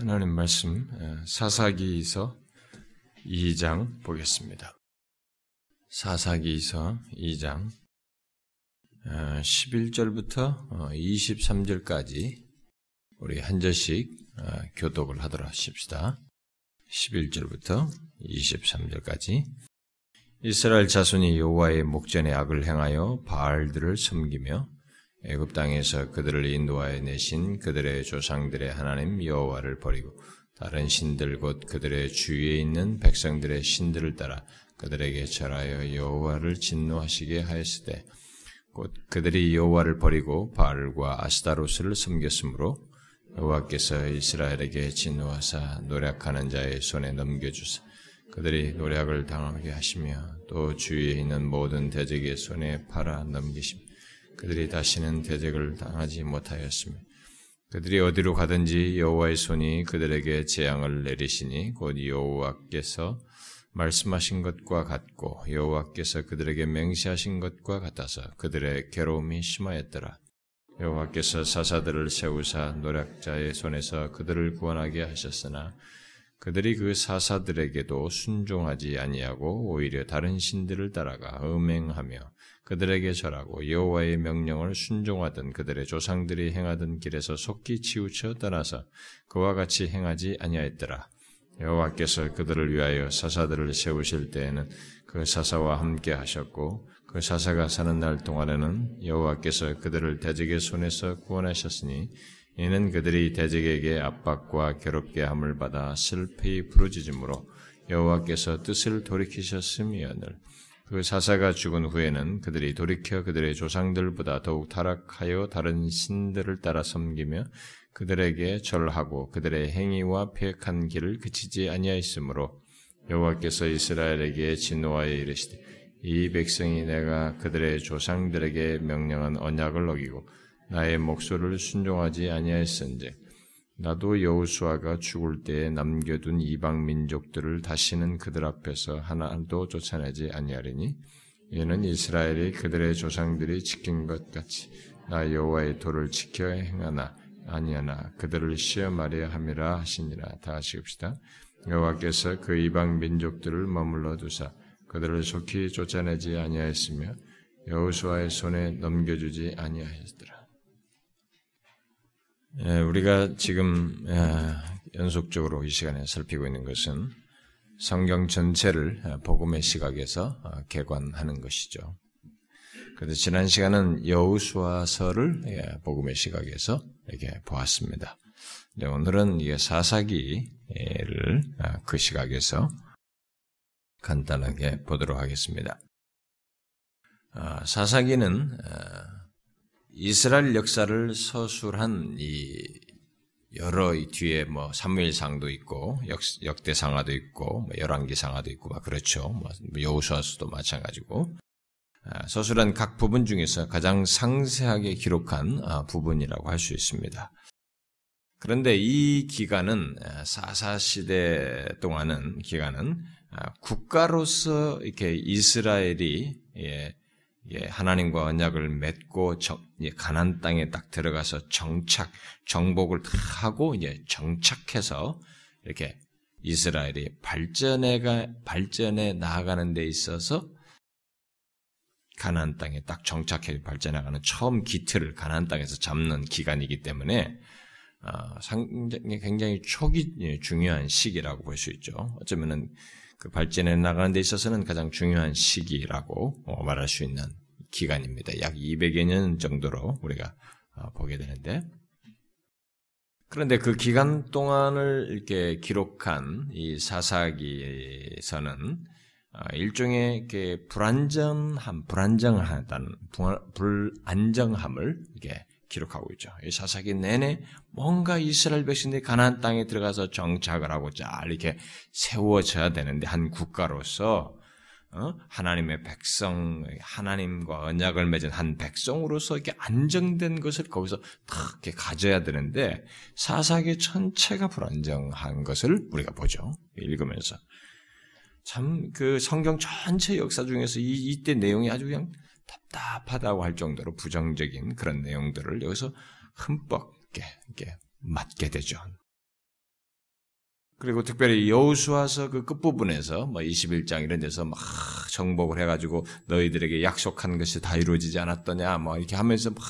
하나님 말씀 사사기서 2장 보겠습니다. 사사기서 2장 11절부터 23절까지 우리 한 절씩 교독을 하도록 하십시다. 11절부터 23절까지 이스라엘 자손이 여호와의 목전에 악을 행하여 바알들을 섬기며 애굽 땅에서 그들을 인도하여 내신 그들의 조상들의 하나님 여호와를 버리고 다른 신들 곧 그들의 주위에 있는 백성들의 신들을 따라 그들에게 절하여 여호와를 진노하시게 하였으되 곧 그들이 여호와를 버리고 바알과 아스타로스를 섬겼으므로 여호와께서 이스라엘에게 진노하사 노력하는 자의 손에 넘겨주사 그들이 노력을 당하게 하시며 또 주위에 있는 모든 대적의 손에 팔아 넘기시며 그들이 다시는 대적을 당하지 못하였으며 그들이 어디로 가든지 여호와의 손이 그들에게 재앙을 내리시니 곧 여호와께서 말씀하신 것과 같고 여호와께서 그들에게 맹세하신 것과 같아서 그들의 괴로움이 심하였더라. 여호와께서 사사들을 세우사 노략자의 손에서 그들을 구원하게 하셨으나 그들이 그 사사들에게도 순종하지 아니하고 오히려 다른 신들을 따라가 음행하며 그들에게 절하고 여호와의 명령을 순종하던 그들의 조상들이 행하던 길에서 속히 치우쳐 떠나서 그와 같이 행하지 아니하였더라. 여호와께서 그들을 위하여 사사들을 세우실 때에는 그 사사와 함께 하셨고 그 사사가 사는 날 동안에는 여호와께서 그들을 대적의 손에서 구원하셨으니 이는 그들이 대적에게 압박과 괴롭게 함을 받아 슬피 부르짖음으로 여호와께서 뜻을 돌이키셨음이었늘 그 사사가 죽은 후에는 그들이 돌이켜 그들의 조상들보다 더욱 타락하여 다른 신들을 따라 섬기며 그들에게 절하고 그들의 행위와 폐역한 길을 그치지 아니하였으므로 여호와께서 이스라엘에게 진노하여 이르시되 이 백성이 내가 그들의 조상들에게 명령한 언약을 어기고 나의 목소리를 순종하지 아니하였은즉 나도 여호수아가 죽을 때에 남겨둔 이방 민족들을 다시는 그들 앞에서 하나도 쫓아내지 아니하리니 이는 이스라엘이 그들의 조상들이 지킨 것 같이 나 여호와의 도를 지켜 행하나 아니하나 그들을 시험하려 함이라 하시니라 다 읍시다 여호와께서 그 이방 민족들을 머물러 두사 그들을 속히 쫓아내지 아니하였으며 여호수아의 손에 넘겨주지 아니하였더라. 예, 우리가 지금 예, 연속적으로 이 시간에 살피고 있는 것은 성경 전체를 예, 복음의 시각에서 어, 개관하는 것이죠. 그래서 지난 시간은 여우수아서를 복음의 시각에서 이렇게 보았습니다. 오늘은 사사기를 어, 그 시각에서 간단하게 보도록 하겠습니다. 어, 사사기는 이스라엘 역사를 서술한 이 여러 이 뒤에 뭐 사무엘상도 있고 역, 역대상화도 있고 뭐 열왕기상화도 있고 막 그렇죠. 뭐 여호수아서도 마찬가지고 아, 서술한 각 부분 중에서 가장 상세하게 기록한 아, 부분이라고 할 수 있습니다. 그런데 이 기간은 아, 사사 시대 동안은 기간은 국가로서 이렇게 이스라엘이 예, 예, 하나님과 언약을 맺고 가난 땅에 딱 들어가서 정착 정복을 하고 이제 정착해서 이렇게 이스라엘이 발전해가 발전해 나아가는 데 있어서 가나안 땅에 딱 정착해 발전해가는 처음 기틀을 가나안 땅에서 잡는 기간이기 때문에 어, 상당히 굉장히 초기 예, 중요한 시기라고 볼 수 있죠. 어쩌면은 그 발전해 나가는 데 있어서는 가장 중요한 시기라고 어, 말할 수 있는 기간입니다. 약 200여 년 정도로 우리가 어, 보게 되는데 그런데 그 기간 동안을 이렇게 기록한 이 사사기에서는 어, 일종의 이렇게 불안정함, 불안정하다는 불안정함을 이렇게 기록하고 있죠. 이 사사기 내내 뭔가 이스라엘 백성들이 가나안 땅에 들어가서 정착을 하고 잘 이렇게 세워져야 되는데 한 국가로서 어? 하나님의 백성, 하나님과 언약을 맺은 한 백성으로서 이렇게 안정된 것을 거기서 탁 이렇게 가져야 되는데 사사기 전체가 불안정한 것을 우리가 보죠. 읽으면서 참 그 성경 전체 역사 중에서 이, 이때 내용이 아주 그냥 답답하다고 할 정도로 부정적인 그런 내용들을 여기서 흠뻑 이렇게, 맞게 되죠. 그리고 특별히 여우수와서 그 끝부분에서 뭐 21장 이런 데서 막 정복을 해가지고 너희들에게 약속한 것이 다 이루어지지 않았더냐 뭐 이렇게 하면서 막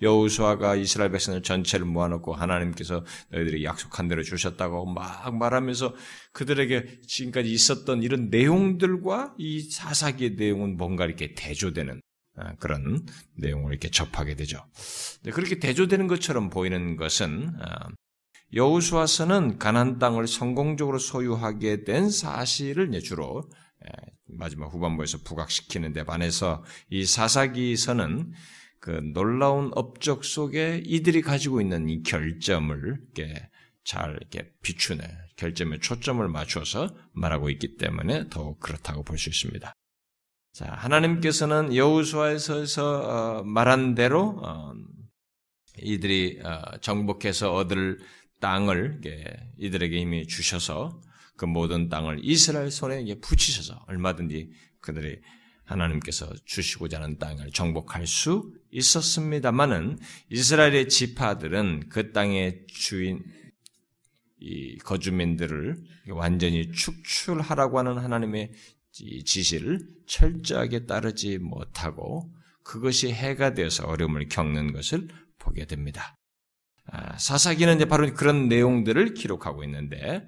여우수아가 이스라엘 백성을 전체를 모아놓고 하나님께서 너희들이 약속한 대로 주셨다고 막 말하면서 그들에게 지금까지 있었던 이런 내용들과 이 사사기의 내용은 뭔가 이렇게 대조되는 아, 그런 내용을 이렇게 접하게 되죠. 그렇게 대조되는 것처럼 보이는 것은 아, 여우수아서는 가난 땅을 성공적으로 소유하게 된 사실을 주로 마지막 후반부에서 부각시키는 데 반해서 이 사사기서는 그 놀라운 업적 속에 이들이 가지고 있는 이 결점을 이렇게 잘 이렇게 비추네 결점에 초점을 맞춰서 말하고 있기 때문에 더욱 그렇다고 볼 수 있습니다. 자 하나님께서는 여우수아에서 어, 말한 대로 어, 이들이 어, 정복해서 얻을 땅을 이들에게 이미 주셔서 그 모든 땅을 이스라엘 손에 붙이셔서 얼마든지 그들이 하나님께서 주시고자 하는 땅을 정복할 수 있었습니다만은 이스라엘의 지파들은 그 땅의 주인 이 거주민들을 완전히 축출하라고 하는 하나님의 지시를 철저하게 따르지 못하고 그것이 해가 되어서 어려움을 겪는 것을 보게 됩니다. 아, 사사기는 이제 바로 그런 내용들을 기록하고 있는데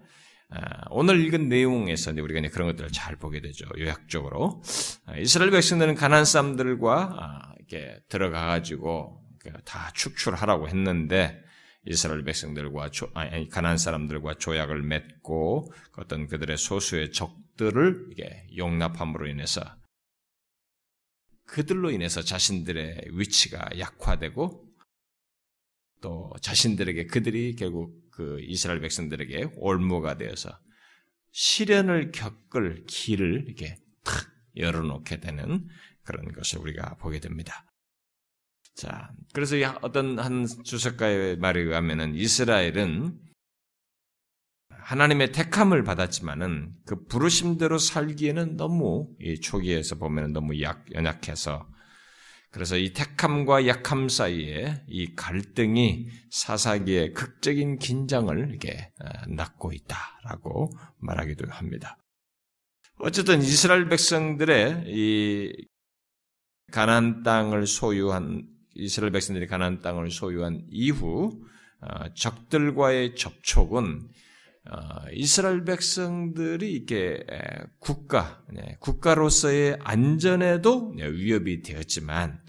아, 오늘 읽은 내용에서 우리가 그런 것들을 잘 보게 되죠. 요약적으로 아, 이스라엘 백성들은 가난 사람들과 이렇게 들어가 가지고 다 축출하라고 했는데 이스라엘 백성들과 아니 가난 사람들과 조약을 맺고 어떤 그들의 소수의 적 들을 이게 용납함으로 인해서 그들로 인해서 자신들의 위치가 약화되고 또 자신들에게 그들이 결국 그 이스라엘 백성들에게 올무가 되어서 시련을 겪을 길을 이렇게 탁 열어놓게 되는 그런 것을 우리가 보게 됩니다. 자, 그래서 어떤 한 주석가의 말에 의하면은 이스라엘은 하나님의 택함을 받았지만은 그 부르심대로 살기에는 너무 이 초기에서 보면은 너무 약, 연약해서 그래서 이 택함과 약함 사이에 이 갈등이 사사기의 극적인 긴장을 이렇게 어, 낳고 있다라고 말하기도 합니다. 어쨌든 이스라엘 백성들의 이 가나안 땅을 소유한 이스라엘 백성들이 가나안 땅을 소유한 이후 어, 적들과의 접촉은 어, 이스라엘 백성들이 이렇게 국가, 네, 국가로서의 안전에도 위협이 되었지만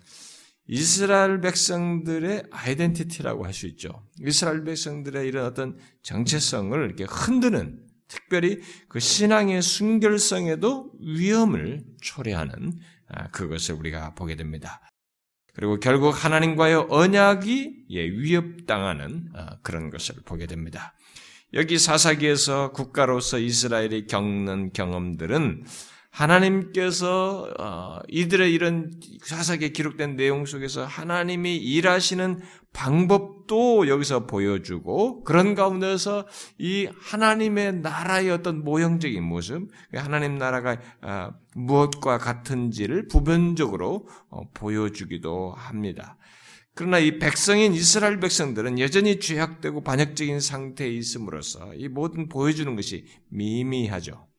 이스라엘 백성들의 아이덴티티라고 할 수 있죠. 이스라엘 백성들의 이런 어떤 정체성을 이렇게 흔드는 특별히 그 신앙의 순결성에도 위험을 초래하는 아, 그것을 우리가 보게 됩니다. 그리고 결국 하나님과의 언약이 예, 위협당하는 아, 그런 것을 보게 됩니다. 여기 사사기에서 국가로서 이스라엘이 겪는 경험들은 하나님께서 어, 이들의 이런 사사기에 기록된 내용 속에서 하나님이 일하시는 방법도 여기서 보여주고 그런 가운데서 이 하나님의 나라의 어떤 모형적인 모습, 하나님 나라가 어, 무엇과 같은지를 부변적으로 어, 보여주기도 합니다. 그러나 이 백성인 이스라엘 백성들은 여전히 죄악되고 반역적인 상태에 있음으로써 이 모든 보여주는 것이 미미하죠.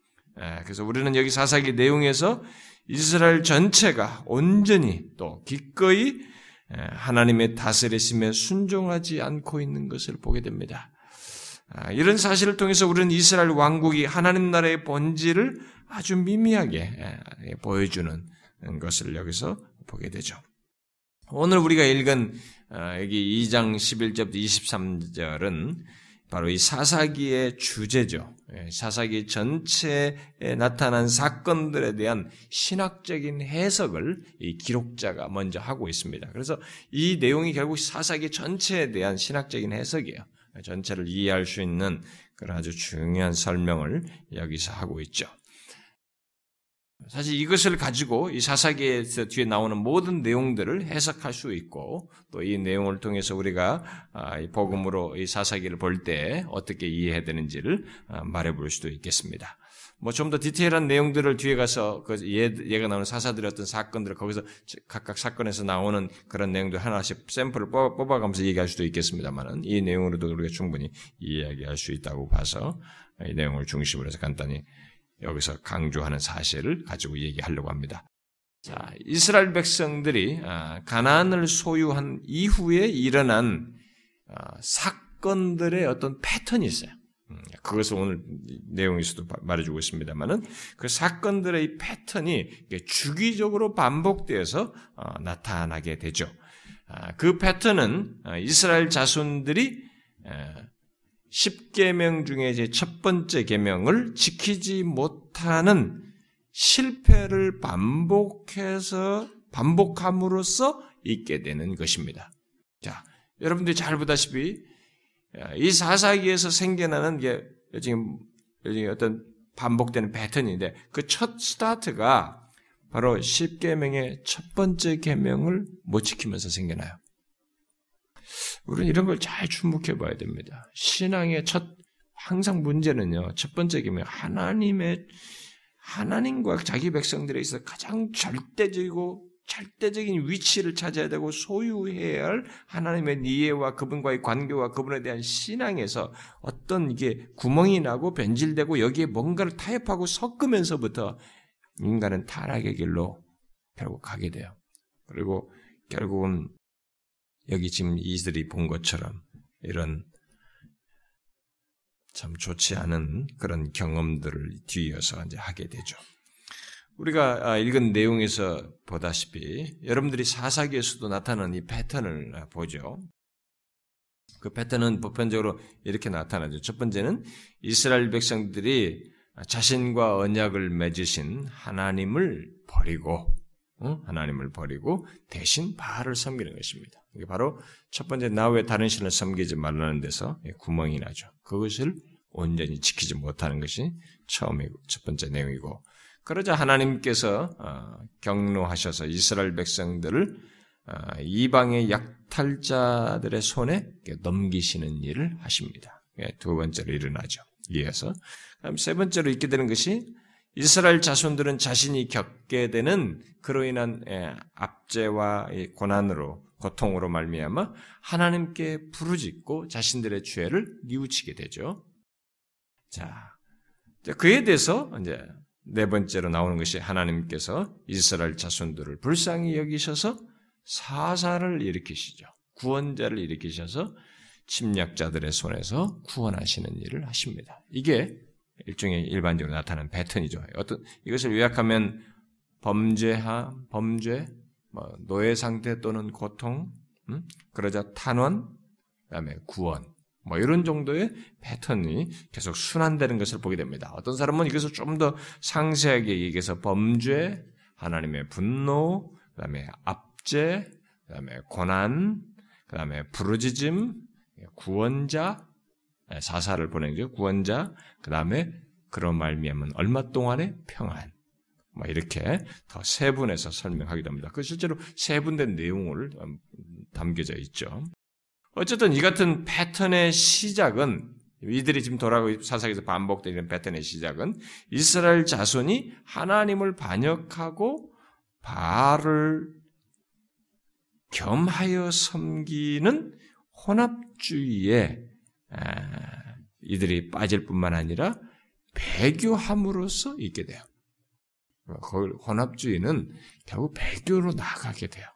예, 그래서 우리는 여기 사사기 내용에서 이스라엘 전체가 온전히 또 기꺼이 예, 하나님의 다스리심에 순종하지 않고 있는 것을 보게 됩니다. 아, 이런 사실을 통해서 우리는 이스라엘 왕국이 하나님 나라의 본질을 아주 미미하게 예, 보여주는 것을 여기서 보게 되죠. 오늘 우리가 읽은 어, 여기 2장 11절부터 23절은 바로 이 사사기의 주제죠. 예, 사사기 전체에 나타난 사건들에 대한 신학적인 해석을 이 기록자가 먼저 하고 있습니다. 그래서 이 내용이 결국 사사기 전체에 대한 신학적인 해석이에요. 전체를 이해할 수 있는 그런 아주 중요한 설명을 여기서 하고 있죠. 사실 이것을 가지고 이 사사기에서 뒤에 나오는 모든 내용들을 해석할 수 있고 또 이 내용을 통해서 우리가 아, 복음으로 이 사사기를 볼 때 어떻게 이해해야 되는지를 아, 말해 볼 수도 있겠습니다. 뭐 좀 더 디테일한 내용들을 뒤에 가서 그 얘, 얘가 나오는 사사들의 어떤 사건들을 거기서 각각 사건에서 나오는 그런 내용들 하나씩 샘플을 뽑아, 뽑아 가면서 얘기할 수도 있겠습니다만은 이 내용으로도 우리가 충분히 이야기할 수 있다고 봐서 이 내용을 중심으로 해서 간단히 여기서 강조하는 사실을 가지고 얘기하려고 합니다. 자, 이스라엘 백성들이 아, 가나안을 소유한 이후에 일어난 아, 사건들의 어떤 패턴이 있어요. 음, 그것을 오늘 내용에서도 말해주고 있습니다만은 그 사건들의 패턴이 주기적으로 반복되어서 어, 나타나게 되죠. 아, 그 패턴은 어, 이스라엘 자손들이 10계명 중에 이제 첫 번째 계명을 지키지 못하는 실패를 반복해서 반복함으로써 있게 되는 것입니다. 자, 여러분들이 잘 보다시피 이 사사기에서 생겨나는 게 지금 어떤 반복되는 패턴인데 그 첫 스타트가 바로 10계명의 첫 번째 계명을 못 지키면서 생겨나요. 우리는 이런 걸 잘 주목해 봐야 됩니다. 신앙의 첫 항상 문제는요. 첫 번째 계명 하나님의 하나님과 자기 백성들에 있어 가장 절대적이고 절대적인 위치를 차지해야 되고 소유해야 할 하나님의 이해와 그분과의 관계와 그분에 대한 신앙에서 어떤 이게 구멍이 나고 변질되고 여기에 뭔가를 타협하고 섞으면서부터 인간은 타락의 길로 결국 가게 돼요. 그리고 결국은 여기 지금 이들이 본 것처럼 이런 참 좋지 않은 그런 경험들을 뒤이어서 이제 하게 되죠. 우리가 아, 읽은 내용에서 보다시피 여러분들이 사사기에서도 나타나는 이 패턴을 보죠. 그 패턴은 보편적으로 이렇게 나타나죠. 첫 번째는 이스라엘 백성들이 자신과 언약을 맺으신 하나님을 버리고 하나님을 버리고 대신 바알을 섬기는 것입니다. 이게 바로 첫 번째 나외 다른 신을 섬기지 말라는 데서 구멍이 나죠. 그것을 온전히 지키지 못하는 것이 처음에 첫 번째 내용이고 그러자 하나님께서 어, 경로하셔서 이스라엘 백성들을 어, 이방의 약탈자들의 손에 넘기시는 일을 하십니다. 예, 두 번째로 일어나죠. 이어서 세 번째로 있게 되는 것이 이스라엘 자손들은 자신이 겪게 되는 그로 인한 예, 압제와 고난으로 고통으로 말미암아 하나님께 부르짖고 자신들의 죄를 뉘우치게 되죠. 자, 그에 대해서 이제 네 번째로 나오는 것이 하나님께서 이스라엘 자손들을 불쌍히 여기셔서 사사를 일으키시죠. 구원자를 일으키셔서 침략자들의 손에서 구원하시는 일을 하십니다. 이게 일종의 일반적으로 나타나는 패턴이죠. 어떤 이것을 요약하면 범죄하, 범죄, 뭐 노예 상태 또는 고통, 음? 그러자 탄원, 그다음에 구원, 뭐 이런 정도의 패턴이 계속 순환되는 것을 보게 됩니다. 어떤 사람은 이것을 좀 더 상세하게 얘기해서 범죄, 하나님의 분노, 그다음에 압제, 그다음에 고난, 그다음에 부르짖음, 구원자, 사사를 보내죠. 구원자, 그 다음에 그런 말미암은 얼마 동안의 평안. 뭐 이렇게 더 세분해서 설명하게 됩니다. 그 실제로 세분된 내용을 담겨져 있죠. 어쨌든 이 같은 패턴의 시작은 이들이 지금 돌아가고 사사기에서 반복되는 패턴의 시작은 이스라엘 자손이 하나님을 반역하고 바알을 겸하여 섬기는 혼합주의에 이들이 빠질 뿐만 아니라 배교함으로써 있게 돼요. 혼합주의는 결국 배교로 나가게 돼요.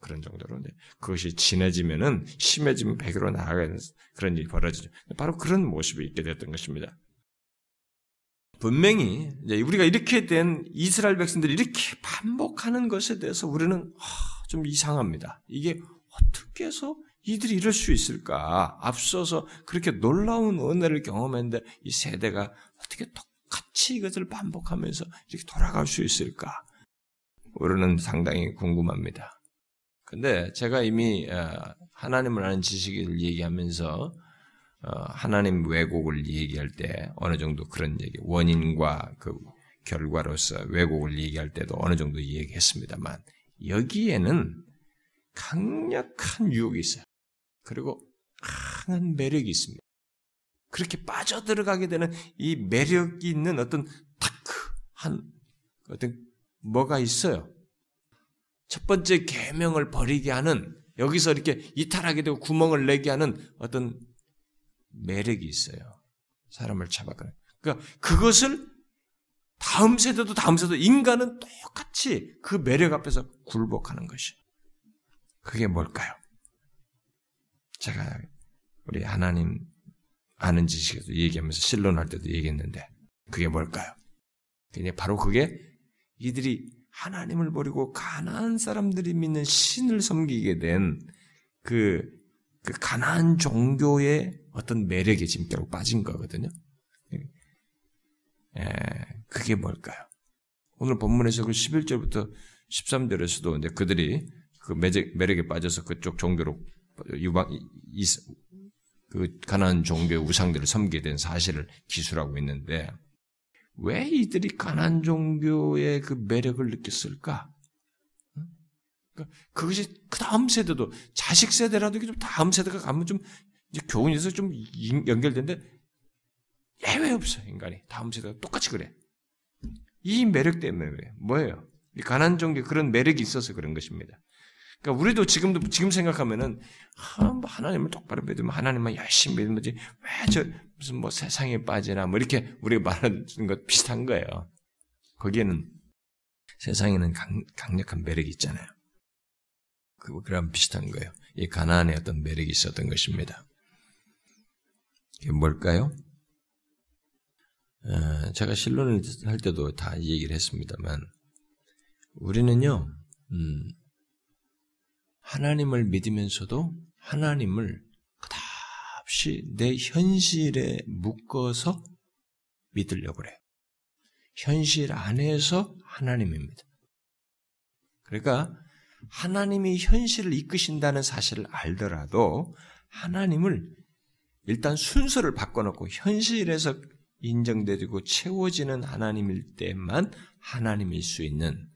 그런 정도로 그것이 진해지면은 심해지면 백으로 나아가는 그런 일이 벌어지죠. 바로 그런 모습이 있게 됐던 것입니다. 분명히 우리가 이렇게 된 이스라엘 백성들이 이렇게 반복하는 것에 대해서 우리는 좀 이상합니다. 이게 어떻게 해서 이들이 이럴 수 있을까? 앞서서 그렇게 놀라운 은혜를 경험했는데 이 세대가 어떻게 똑같이 이것을 반복하면서 이렇게 돌아갈 수 있을까? 우리는 상당히 궁금합니다. 근데 제가 이미 어, 하나님을 아는 지식을 얘기하면서 어, 하나님 왜곡을 얘기할 때 어느 정도 그런 얘기, 원인과 그 결과로서 왜곡을 얘기할 때도 어느 정도 얘기했습니다만 여기에는 강력한 유혹이 있어요. 그리고 강한 매력이 있습니다. 그렇게 빠져들어가게 되는 이 매력이 있는 어떤 탁한 어떤 뭐가 있어요. 첫 번째 계명을 버리게 하는 여기서 이렇게 이탈하게 되고 구멍을 내게 하는 어떤 매력이 있어요. 사람을 잡아가는. 그러니까 그것을 다음 세대도 다음 세대도 인간은 똑같이 그 매력 앞에서 굴복하는 것이. 그게 뭘까요? 제가 우리 하나님 아는 지식에서 얘기하면서 실론할 때도 얘기했는데 그게 뭘까요? 그게 바로 그게 이들이 하나님을 버리고 가나안 사람들이 믿는 신을 섬기게 된그 그 가나안 종교의 어떤 매력에 지금 결국 빠진 거거든요. 예, 그게 뭘까요? 오늘 본문에서 그 11절부터 13절에서도 이제 그들이 그 매력에 빠져서 그쪽 종교로 유방, 그 가난 종교의 우상들을 섬기게 된 사실을 기술하고 있는데 왜 이들이 가난 종교의 그 매력을 느꼈을까? 그러니까 그것이 그 다음 세대도 자식 세대라도 좀 다음 세대가 가면 좀 교훈에서 좀 연결된데 예외 없어 인간이 다음 세대가 똑같이 그래. 이 매력 때문에 그래. 뭐예요? 이 가난 종교 그런 매력이 있어서 그런 것입니다. 그러니까 우리도 지금도 지금 생각하면은 아, 뭐 하나님을 똑바로 믿으면 하나님만 열심히 믿으면 지왜 저 무슨 뭐 세상에 빠지나 뭐 이렇게 우리가 말하는 것 비슷한 거예요. 거기에는 세상에는 강, 강력한 매력이 있잖아요. 그 그런 비슷한 거예요. 이 가나안에 어떤 매력이 있었던 것입니다. 이게 뭘까요? 어, 제가 신론을 할 때도 다 얘기를 했습니다만 우리는요. 음, 하나님을 믿으면서도 하나님을 그다없이 내 현실에 묶어서 믿으려고 그래. 현실 안에서 하나님입니다. 그러니까 하나님이 현실을 이끄신다는 사실을 알더라도 하나님을 일단 순서를 바꿔놓고 현실에서 인정되고 채워지는 하나님일 때만 하나님일 수 있는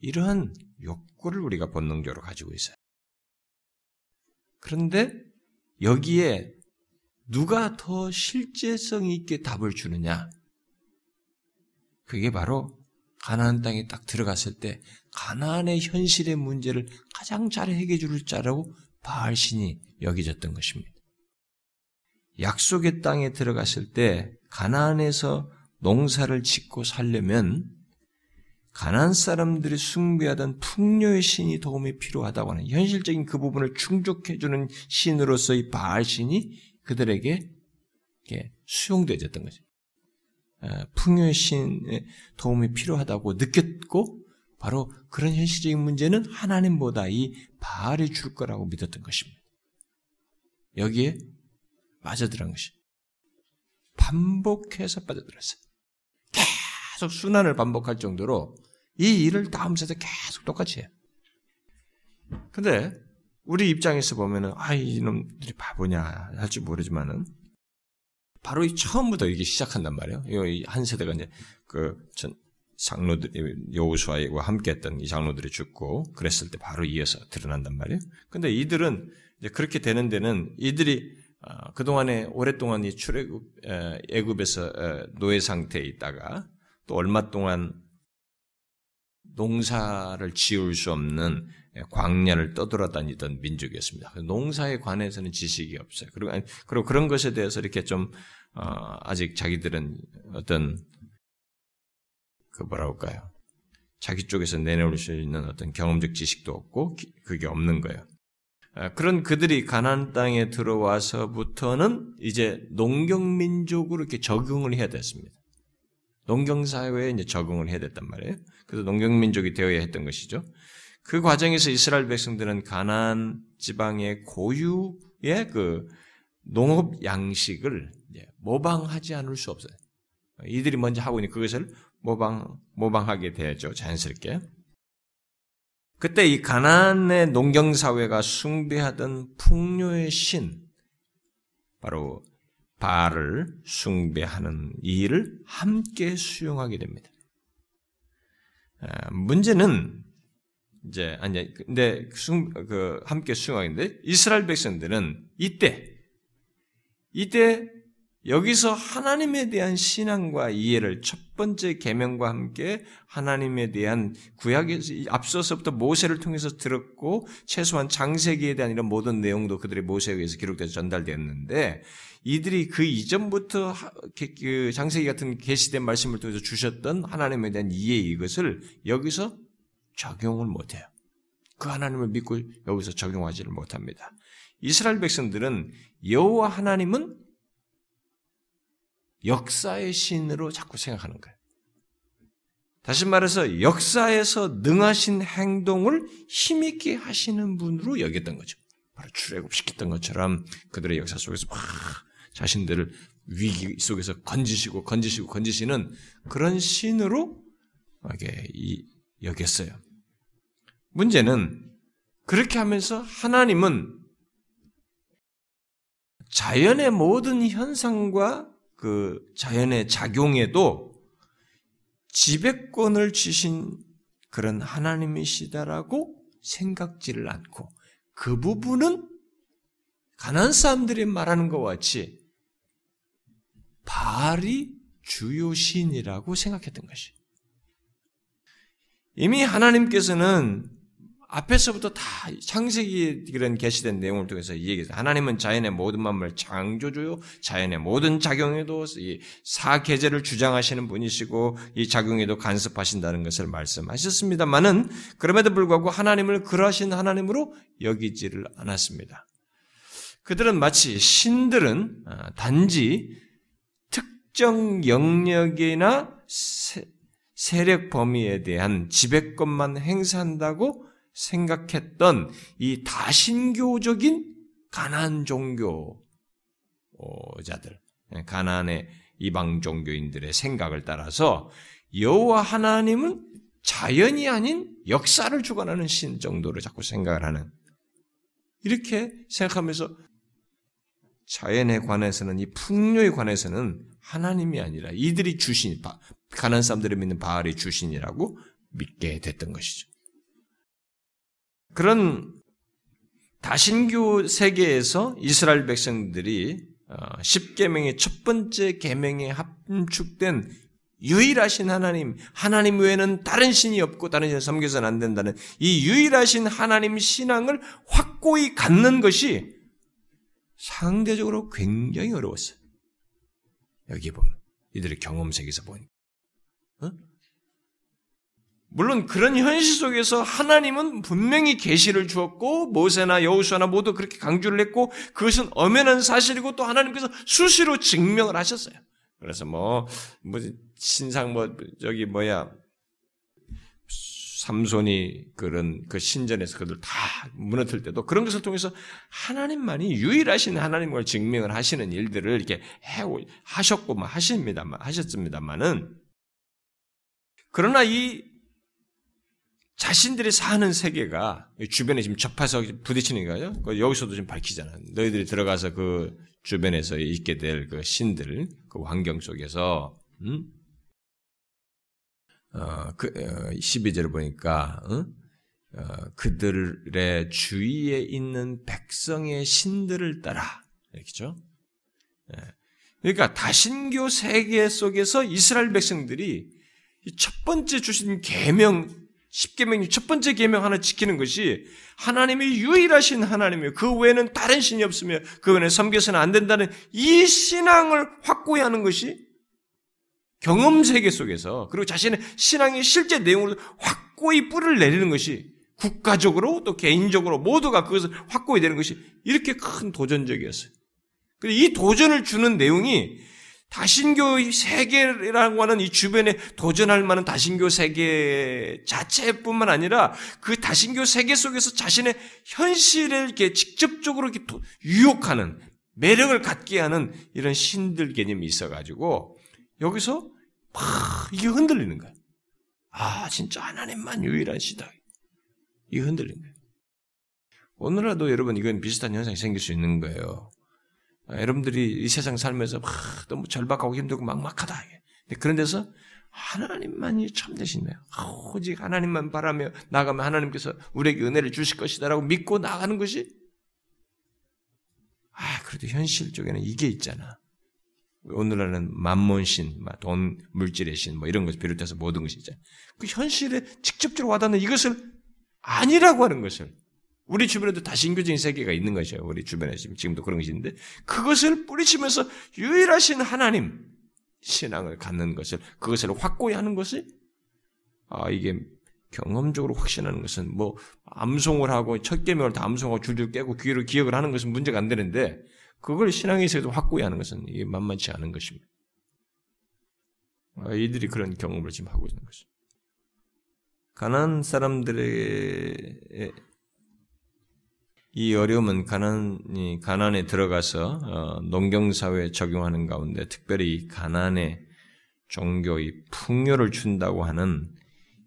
이러한 욕구를 우리가 본능적으로 가지고 있어요. 그런데 여기에 누가 더 실제성 있게 답을 주느냐? 그게 바로 가나안 땅에 딱 들어갔을 때 가나안의 현실의 문제를 가장 잘 해결해 줄 자라고 바알 신이 여겨졌던 것입니다. 약속의 땅에 들어갔을 때 가나안에서 농사를 짓고 살려면 가난 사람들이 숭배하던 풍요의 신이 도움이 필요하다고 하는 현실적인 그 부분을 충족해주는 신으로서의 바알 신이 그들에게 수용되어졌던 거죠. 아, 풍요의 신의 도움이 필요하다고 느꼈고 바로 그런 현실적인 문제는 하나님보다 이 바알이 줄 거라고 믿었던 것입니다. 여기에 빠져들은 것이 반복해서 빠져들었어요. 계속 순환을 반복할 정도로 이 일을 다음 세대 계속 똑같이 해요. 근데 우리 입장에서 보면은 아 이놈들이 바보냐 할지 모르지만은 바로 이 처음부터 이게 시작한단 말이에요. 한 세대가 이제 그 전 장로들이 여우수아와 함께했던 이 장로들이 죽고 그랬을 때 바로 이어서 드러난단 말이에요. 근데 이들은 이제 그렇게 되는 데는 이들이 어, 그 동안에 오랫동안 이 출애굽 애굽에서 노예 상태에 있다가 또 얼마 동안 농사를 지을 수 없는 광야를 떠돌아다니던 민족이었습니다. 농사에 관해서는 지식이 없어요. 그리고, 그리고 그런 것에 대해서 이렇게 좀, 어, 아직 자기들은 어떤, 그 뭐라 할까요? 자기 쪽에서 내놓을 수 있는 어떤 경험적 지식도 없고, 그게 없는 거예요. 아, 그런 그들이 가나안 땅에 들어와서부터는 이제 농경민족으로 이렇게 적응을 해야 됐습니다. 농경 사회에 이제 적응을 해야 됐단 말이에요. 그래서 농경 민족이 되어야 했던 것이죠. 그 과정에서 이스라엘 백성들은 가나안 지방의 고유의 그 농업 양식을 모방하지 않을 수 없어요. 이들이 먼저 하고 있는 그것을 모방 모방하게 되죠 자연스럽게. 그때 이 가나안의 농경 사회가 숭배하던 풍요의 신 바로 바알을 숭배하는 일을 함께 수용하게 됩니다. 아, 문제는 이제 아니 근데 그 함께 수용하는데 이스라엘 백성들은 이때 이때 여기서 하나님에 대한 신앙과 이해를 첫 번째 계명과 함께 하나님에 대한 구약에서 앞서서부터 모세를 통해서 들었고 최소한 장세기에 대한 이런 모든 내용도 그들의 모세에 의해서 기록돼서 전달되었는데 이들이 그 이전부터 그 장세기 같은 계시된 말씀을 통해서 주셨던 하나님에 대한 이해 이것을 여기서 적용을 못해요. 그 하나님을 믿고 여기서 적용하지를 못합니다. 이스라엘 백성들은 여호와 하나님은 역사의 신으로 자꾸 생각하는 거예요. 다시 말해서 역사에서 능하신 행동을 힘있게 하시는 분으로 여겼던 거죠. 바로 출애굽시켰던 것처럼 그들의 역사 속에서 막 자신들을 위기 속에서 건지시고 건지시고 건지시는 그런 신으로 이게 여겼어요. 문제는 그렇게 하면서 하나님은 자연의 모든 현상과 그 자연의 작용에도 지배권을 주신 그런 하나님이시다라고 생각지를 않고 그 부분은 가난 사람들이 말하는 것과 같이 바알이 주요 신이라고 생각했던 것이. 이미 하나님께서는 앞에서부터 다 창세기 그런 계시된 내용을 통해서 이 얘기해서 하나님은 자연의 모든 만물 창조주요, 자연의 모든 작용에도 이 사계제를 주장하시는 분이시고 이 작용에도 간섭하신다는 것을 말씀하셨습니다만은 그럼에도 불구하고 하나님을 그러하신 하나님으로 여기지를 않았습니다. 그들은 마치 신들은 아, 단지 특정 영역이나 세력 범위에 대한 지배권만 행사한다고 생각했던 이 다신교적인 가난 종교자들, 예, 가난의 이방 종교인들의 생각을 따라서 여호와 하나님은 자연이 아닌 역사를 주관하는 신 정도로 자꾸 생각을 하는 이렇게 생각하면서 자연에 관해서는 이 풍요에 관해서는 하나님이 아니라 이들이 주신 가난 사람들이 믿는 바알이 주신이라고 믿게 됐던 것이죠. 그런 다신교 세계에서 이스라엘 백성들이 어, 십계명의 첫 번째 계명에 합축된 유일하신 하나님, 하나님 외에는 다른 신이 없고 다른 신을 섬겨서는 안 된다는 이 유일하신 하나님 신앙을 확고히 갖는 것이 상대적으로 굉장히 어려웠어요. 여기 보면 이들의 경험 세계에서 보니 어? 물론 그런 현실 속에서 하나님은 분명히 계시를 주었고 모세나 여호수아나 모두 그렇게 강조를 했고 그것은 엄연한 사실이고 또 하나님께서 수시로 증명을 하셨어요. 그래서 뭐, 뭐 신상 뭐 저기 뭐야 삼손이 그런 그 신전에서 그들 다 무너뜨릴 때도 그런 것을 통해서 하나님만이 유일하신 하나님을 증명을 하시는 일들을 이렇게 해 하셨고 뭐 하십니다만 하셨습니다만은 그러나 이 자신들이 사는 세계가 주변에 지금 접해서 부딪히는 거예요. 여기서도 좀 밝히잖아. 너희들이 들어가서 그 주변에서 있게 될 그 신들, 그 환경 속에서, 음? 어, 그, 어, 12절을 보니까, 어? 어, 그들의 주위에 있는 백성의 신들을 따라. 이렇게죠. 예. 그러니까 다신교 세계 속에서 이스라엘 백성들이 첫 번째 주신 계명 십계명 첫 번째 계명 하나 지키는 것이 하나님이 유일하신 하나님이요. 그 외에는 다른 신이 없으며 그 외에는 섬겨서는 안 된다는 이 신앙을 확고히 하는 것이 경험 세계 속에서 그리고 자신의 신앙의 실제 내용으로 확고히 뿌리를 내리는 것이 국가적으로 또 개인적으로 모두가 그것을 확고히 되는 것이 이렇게 큰 도전적이었어요. 이 도전을 주는 내용이 다신교 세계라고 하는 이 주변에 도전할 만한 다신교 세계 자체뿐만 아니라 그 다신교 세계 속에서 자신의 현실을 이렇게 직접적으로 이렇게 유혹하는 매력을 갖게 하는 이런 신들 개념이 있어가지고 여기서 막 이게 흔들리는 거야. 아, 진짜 하나님만 유일한 시다. 이게 흔들리는 거예요. 오늘날도 여러분 이건 비슷한 현상이 생길 수 있는 거예요. 아, 여러분들이 이 세상 살면서 막 너무 절박하고 힘들고 막막하다. 그런 데서 하나님만이 참되신 거예요. 오직 하나님만 바라며 나가면 하나님께서 우리에게 은혜를 주실 것이다라고 믿고 나가는 것이 아 그래도 현실 쪽에는 이게 있잖아. 오늘날은 만몬신, 돈, 물질의 신, 뭐 이런 것을 비롯해서 모든 것이죠. 그 현실에 직접적으로 와닿는 이것을 아니라고 하는 것을 우리 주변에도 다신교적인 세계가 있는 것이에요. 우리 주변에 지금 지금도 그런 있는데 그것을 뿌리치면서 유일하신 하나님 신앙을 갖는 것을 그것을 확고히 하는 것이 아 이게 경험적으로 확신하는 것은 뭐 암송을 하고 첫 계명을 다 암송하고 줄줄 깨고 귀로 기억을 하는 것은 문제가 안 되는데 그걸 신앙에서도 확고히 하는 것은 이게 만만치 않은 것입니다. 아, 이들이 그런 경험을 지금 하고 있는 것입니다. 가난 사람들의 이 어려움은 가난이 가난에 들어가서 어, 농경 사회에 적용하는 가운데 특별히 가난의 종교의 풍요를 준다고 하는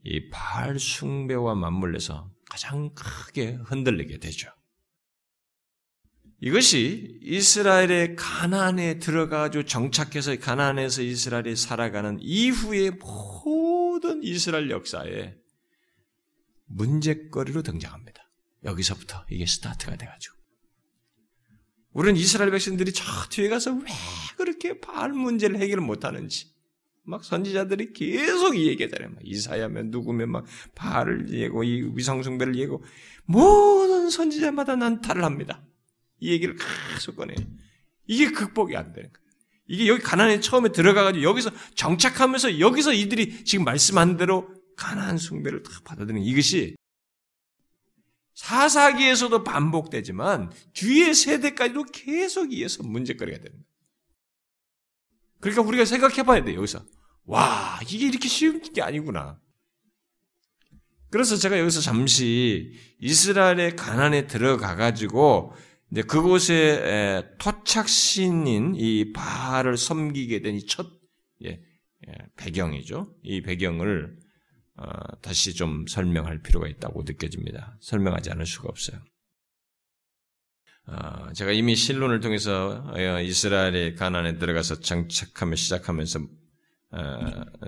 이 바알 숭배와 맞물려서 가장 크게 흔들리게 되죠. 이것이 이스라엘의 가난에 들어가지고 정착해서 가난에서 이스라엘이 살아가는 이후의 모든 이스라엘 역사에 문제거리로 등장합니다. 여기서부터 이게 스타트가 돼가지고. 우리는 이스라엘 백성들이 저 뒤에 가서 왜 그렇게 바알 문제를 해결을 못하는지, 막 선지자들이 계속 이 얘기하잖아요. 막 이사야면 누구면 막 바알을 예고, 이 위성숭배를 예고, 모든 선지자마다 난타를 합니다. 이 얘기를 계속 꺼내요. 이게 극복이 안 되는 거예요. 이게 여기 가난에 처음에 들어가가지고 여기서 정착하면서 여기서 이들이 지금 말씀한 대로 가난한 숭배를 다 받아들이는 이것이 사사기에서도 반복되지만 뒤의 세대까지도 계속 이어서 문제거리가 거예요. 그러니까 우리가 생각해 봐야 돼요, 여기서. 와, 이게 이렇게 쉬운 게 아니구나. 그래서 제가 여기서 잠시 이스라엘의 가난에 들어가 가지고 이제 그곳에 토착신인 이 바알을 섬기게 된 이첫 예, 예, 배경이죠. 이 배경을 어, 다시 좀 설명할 필요가 있다고 느껴집니다. 설명하지 않을 수가 없어요. 어, 제가 이미 실론을 통해서 어, 이스라엘의 가난에 들어가서 정착하며 시작하면서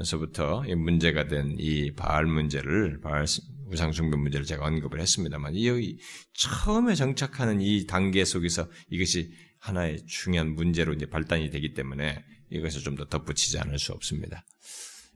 서부터 문제가 된 이 바알 문제를 바알 우상숭배 문제를 제가 언급을 했습니다만 이 처음에 정착하는 이 단계 속에서 이것이 하나의 중요한 문제로 이제 발단이 되기 때문에 이것을 좀 더 덧붙이지 않을 수 없습니다.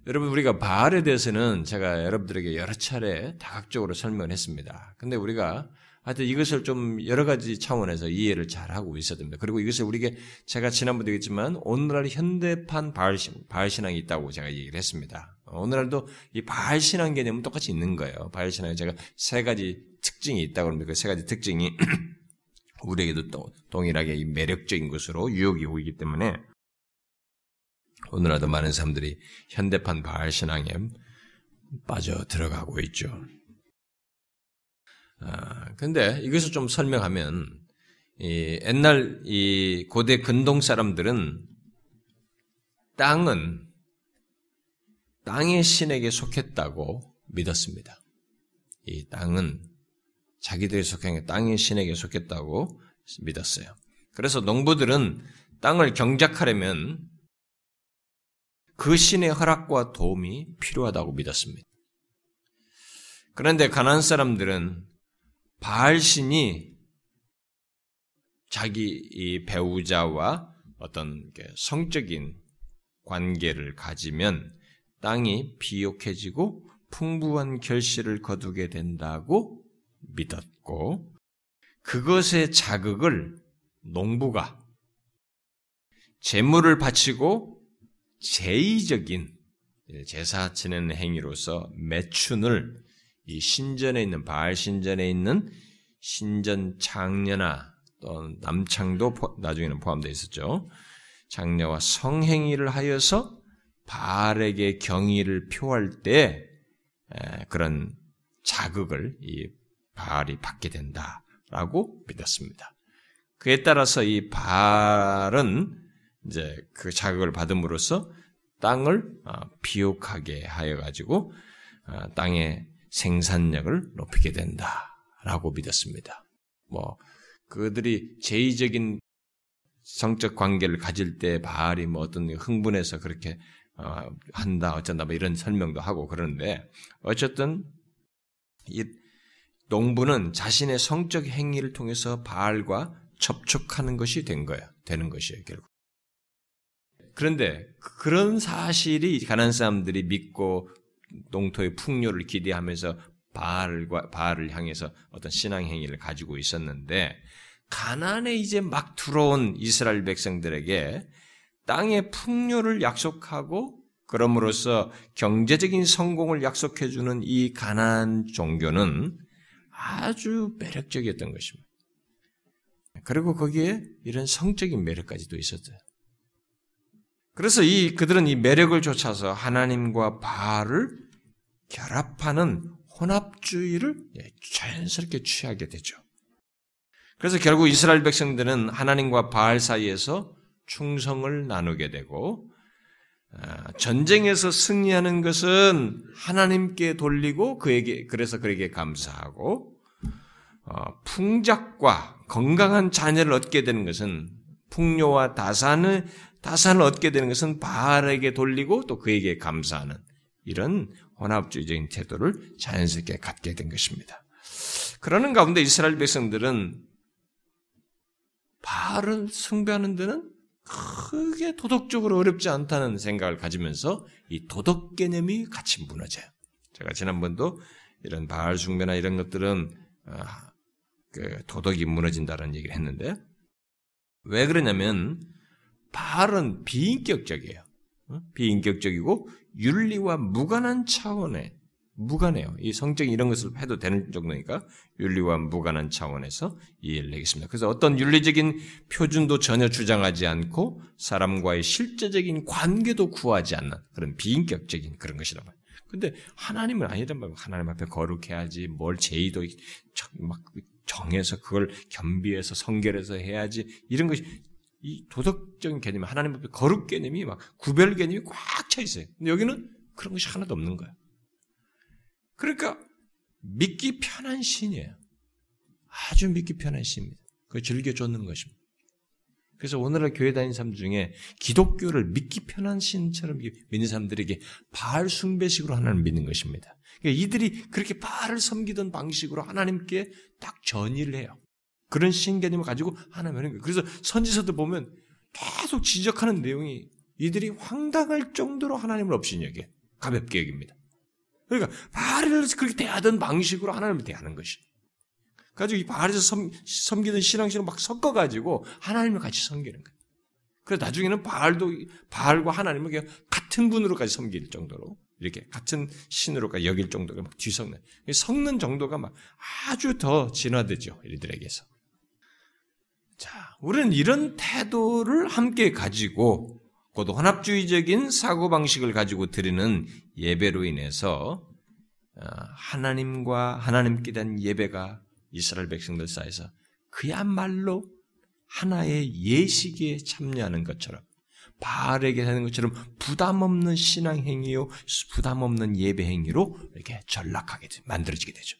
여러분 우리가 바알에 대해서는 제가 여러분들에게 여러 차례 다각적으로 설명을 했습니다. 근데 우리가 하여튼 이것을 좀 여러 가지 차원에서 이해를 잘 하고 있어야 됩니다. 그리고 이것을 우리가 제가 지난번에 얘기했지만 오늘날 현대판 바알신, 바알신앙이 있다고 제가 얘기를 했습니다. 오늘날도 이 바알신앙 개념은 똑같이 있는 거예요. 바알신앙에 제가 세 가지 특징이 있다고 합니다. 그 세 가지 특징이 우리에게도 또 동일하게 매력적인 것으로 유혹이 오기 때문에 오늘날도 많은 사람들이 현대판 바알 신앙에 빠져 들어가고 있죠. 아, 근데 이것을 좀 설명하면, 이 옛날 이 고대 근동 사람들은 땅은 땅의 신에게 속했다고 믿었습니다. 이 땅은 자기들이 속한 땅의 신에게 속했다고 믿었어요. 그래서 농부들은 땅을 경작하려면 그 신의 허락과 도움이 필요하다고 믿었습니다. 그런데 가난 사람들은 바알 신이 자기 배우자와 어떤 성적인 관계를 가지면 땅이 비옥해지고 풍부한 결실을 거두게 된다고 믿었고 그것의 자극을 농부가 재물을 바치고 제의적인 제사 지내는 행위로서 매춘을 이 신전에 있는 바알 신전에 있는 신전 장녀나 또 남창도 나중에는 포함되어 있었죠. 장녀와 성행위를 하여서 바알에게 경의를 표할 때 그런 자극을 이 바알이 받게 된다라고 믿었습니다. 그에 따라서 이 바알은 이제 그 자극을 받음으로써 땅을 어, 비옥하게 하여 가지고 어, 땅의 생산력을 높이게 된다라고 믿었습니다. 뭐 그들이 제의적인 성적 관계를 가질 때 바알이 뭐 어떤 흥분해서 그렇게 어, 한다 어쩐다 뭐 이런 설명도 하고 그러는데 어쨌든 이 농부는 자신의 성적 행위를 통해서 바알과 접촉하는 것이 된 거예요. 되는 것이에요, 결국. 그런데 그런 사실이 가난 사람들이 믿고 농토의 풍요를 기대하면서 바알과 바알을 향해서 어떤 신앙 행위를 가지고 있었는데 가난에 이제 막 들어온 이스라엘 백성들에게 땅의 풍요를 약속하고 그럼으로써 경제적인 성공을 약속해 주는 이 가난 종교는 아주 매력적이었던 것입니다. 그리고 거기에 이런 성적인 매력까지도 있었어요. 그래서 이 그들은 이 매력을 쫓아서 하나님과 바알을 결합하는 혼합주의를 예, 자연스럽게 취하게 되죠. 그래서 결국 이스라엘 백성들은 하나님과 바알 사이에서 충성을 나누게 되고 아, 전쟁에서 승리하는 것은 하나님께 돌리고 그에게 그래서 그에게 감사하고 어, 풍작과 건강한 자녀를 얻게 되는 것은 풍요와 다산을 다산을 얻게 되는 것은 바알에게 돌리고 또 그에게 감사하는 이런 혼합주의적인 태도를 자연스럽게 갖게 된 것입니다. 그러는 가운데 이스라엘 백성들은 바알을 숭배하는 데는 크게 도덕적으로 어렵지 않다는 생각을 가지면서 이 도덕 개념이 같이 무너져요. 제가 지난번도 이런 바알 숭배나 이런 것들은 어, 그 도덕이 무너진다는 얘기를 했는데 왜 그러냐면 바알은 비인격적이에요. 어? 비인격적이고 윤리와 무관한 차원의 무관해요. 이 성적인 이런 것을 해도 되는 정도니까 윤리와 무관한 차원에서 이해를 내겠습니다. 그래서 어떤 윤리적인 표준도 전혀 주장하지 않고 사람과의 실제적인 관계도 구하지 않는 그런 비인격적인 그런 것이란 말이에요. 근데 하나님은 아니란 말이에요. 하나님 앞에 거룩해야지 뭘 제의도 막 정해서 그걸 겸비해서 성결해서 해야지 이런 것이 이 도덕적인 개념, 하나님 앞에 거룩 개념이 막 구별 개념이 꽉 차 있어요. 근데 여기는 그런 것이 하나도 없는 거예요. 그러니까 믿기 편한 신이에요. 아주 믿기 편한 신입니다. 그 즐겨 쫓는 것입니다. 그래서 오늘날 교회 다니는 사람 중에 기독교를 믿기 편한 신처럼 믿는 사람들에게 바알 숭배식으로 하나님을 믿는 것입니다. 그러니까 이들이 그렇게 바알을 섬기던 방식으로 하나님께 딱 전의를 해요. 그런 신 개념을 가지고 하나님을 하는 거예요. 그래서 선지서도 보면 계속 지적하는 내용이 이들이 황당할 정도로 하나님을 없이 여겨 가볍게 여깁니다. 그러니까 바알을 그렇게 대하던 방식으로 하나님을 대하는 것이. 가지고 이 바알에서 섬, 섬기던 신앙신을 막 섞어가지고 하나님을 같이 섬기는 거예요. 그래서 나중에는 바알도 바알과 하나님을 그냥 같은 분으로까지 섬길 정도로 이렇게 같은 신으로까지 여길 정도가 막 뒤섞는 섞는 정도가 막 아주 더 진화되죠 이들에게서. 자, 우리는 이런 태도를 함께 가지고 곧 혼합주의적인 사고방식을 가지고 드리는 예배로 인해서 어, 하나님과 하나님께 대한 예배가 이스라엘 백성들 사이에서 그야말로 하나의 예식에 참여하는 것처럼 바알에게 하는 것처럼 부담 없는 신앙 행위요, 부담 없는 예배 행위로 이렇게 전락하게 만들어지게 되죠.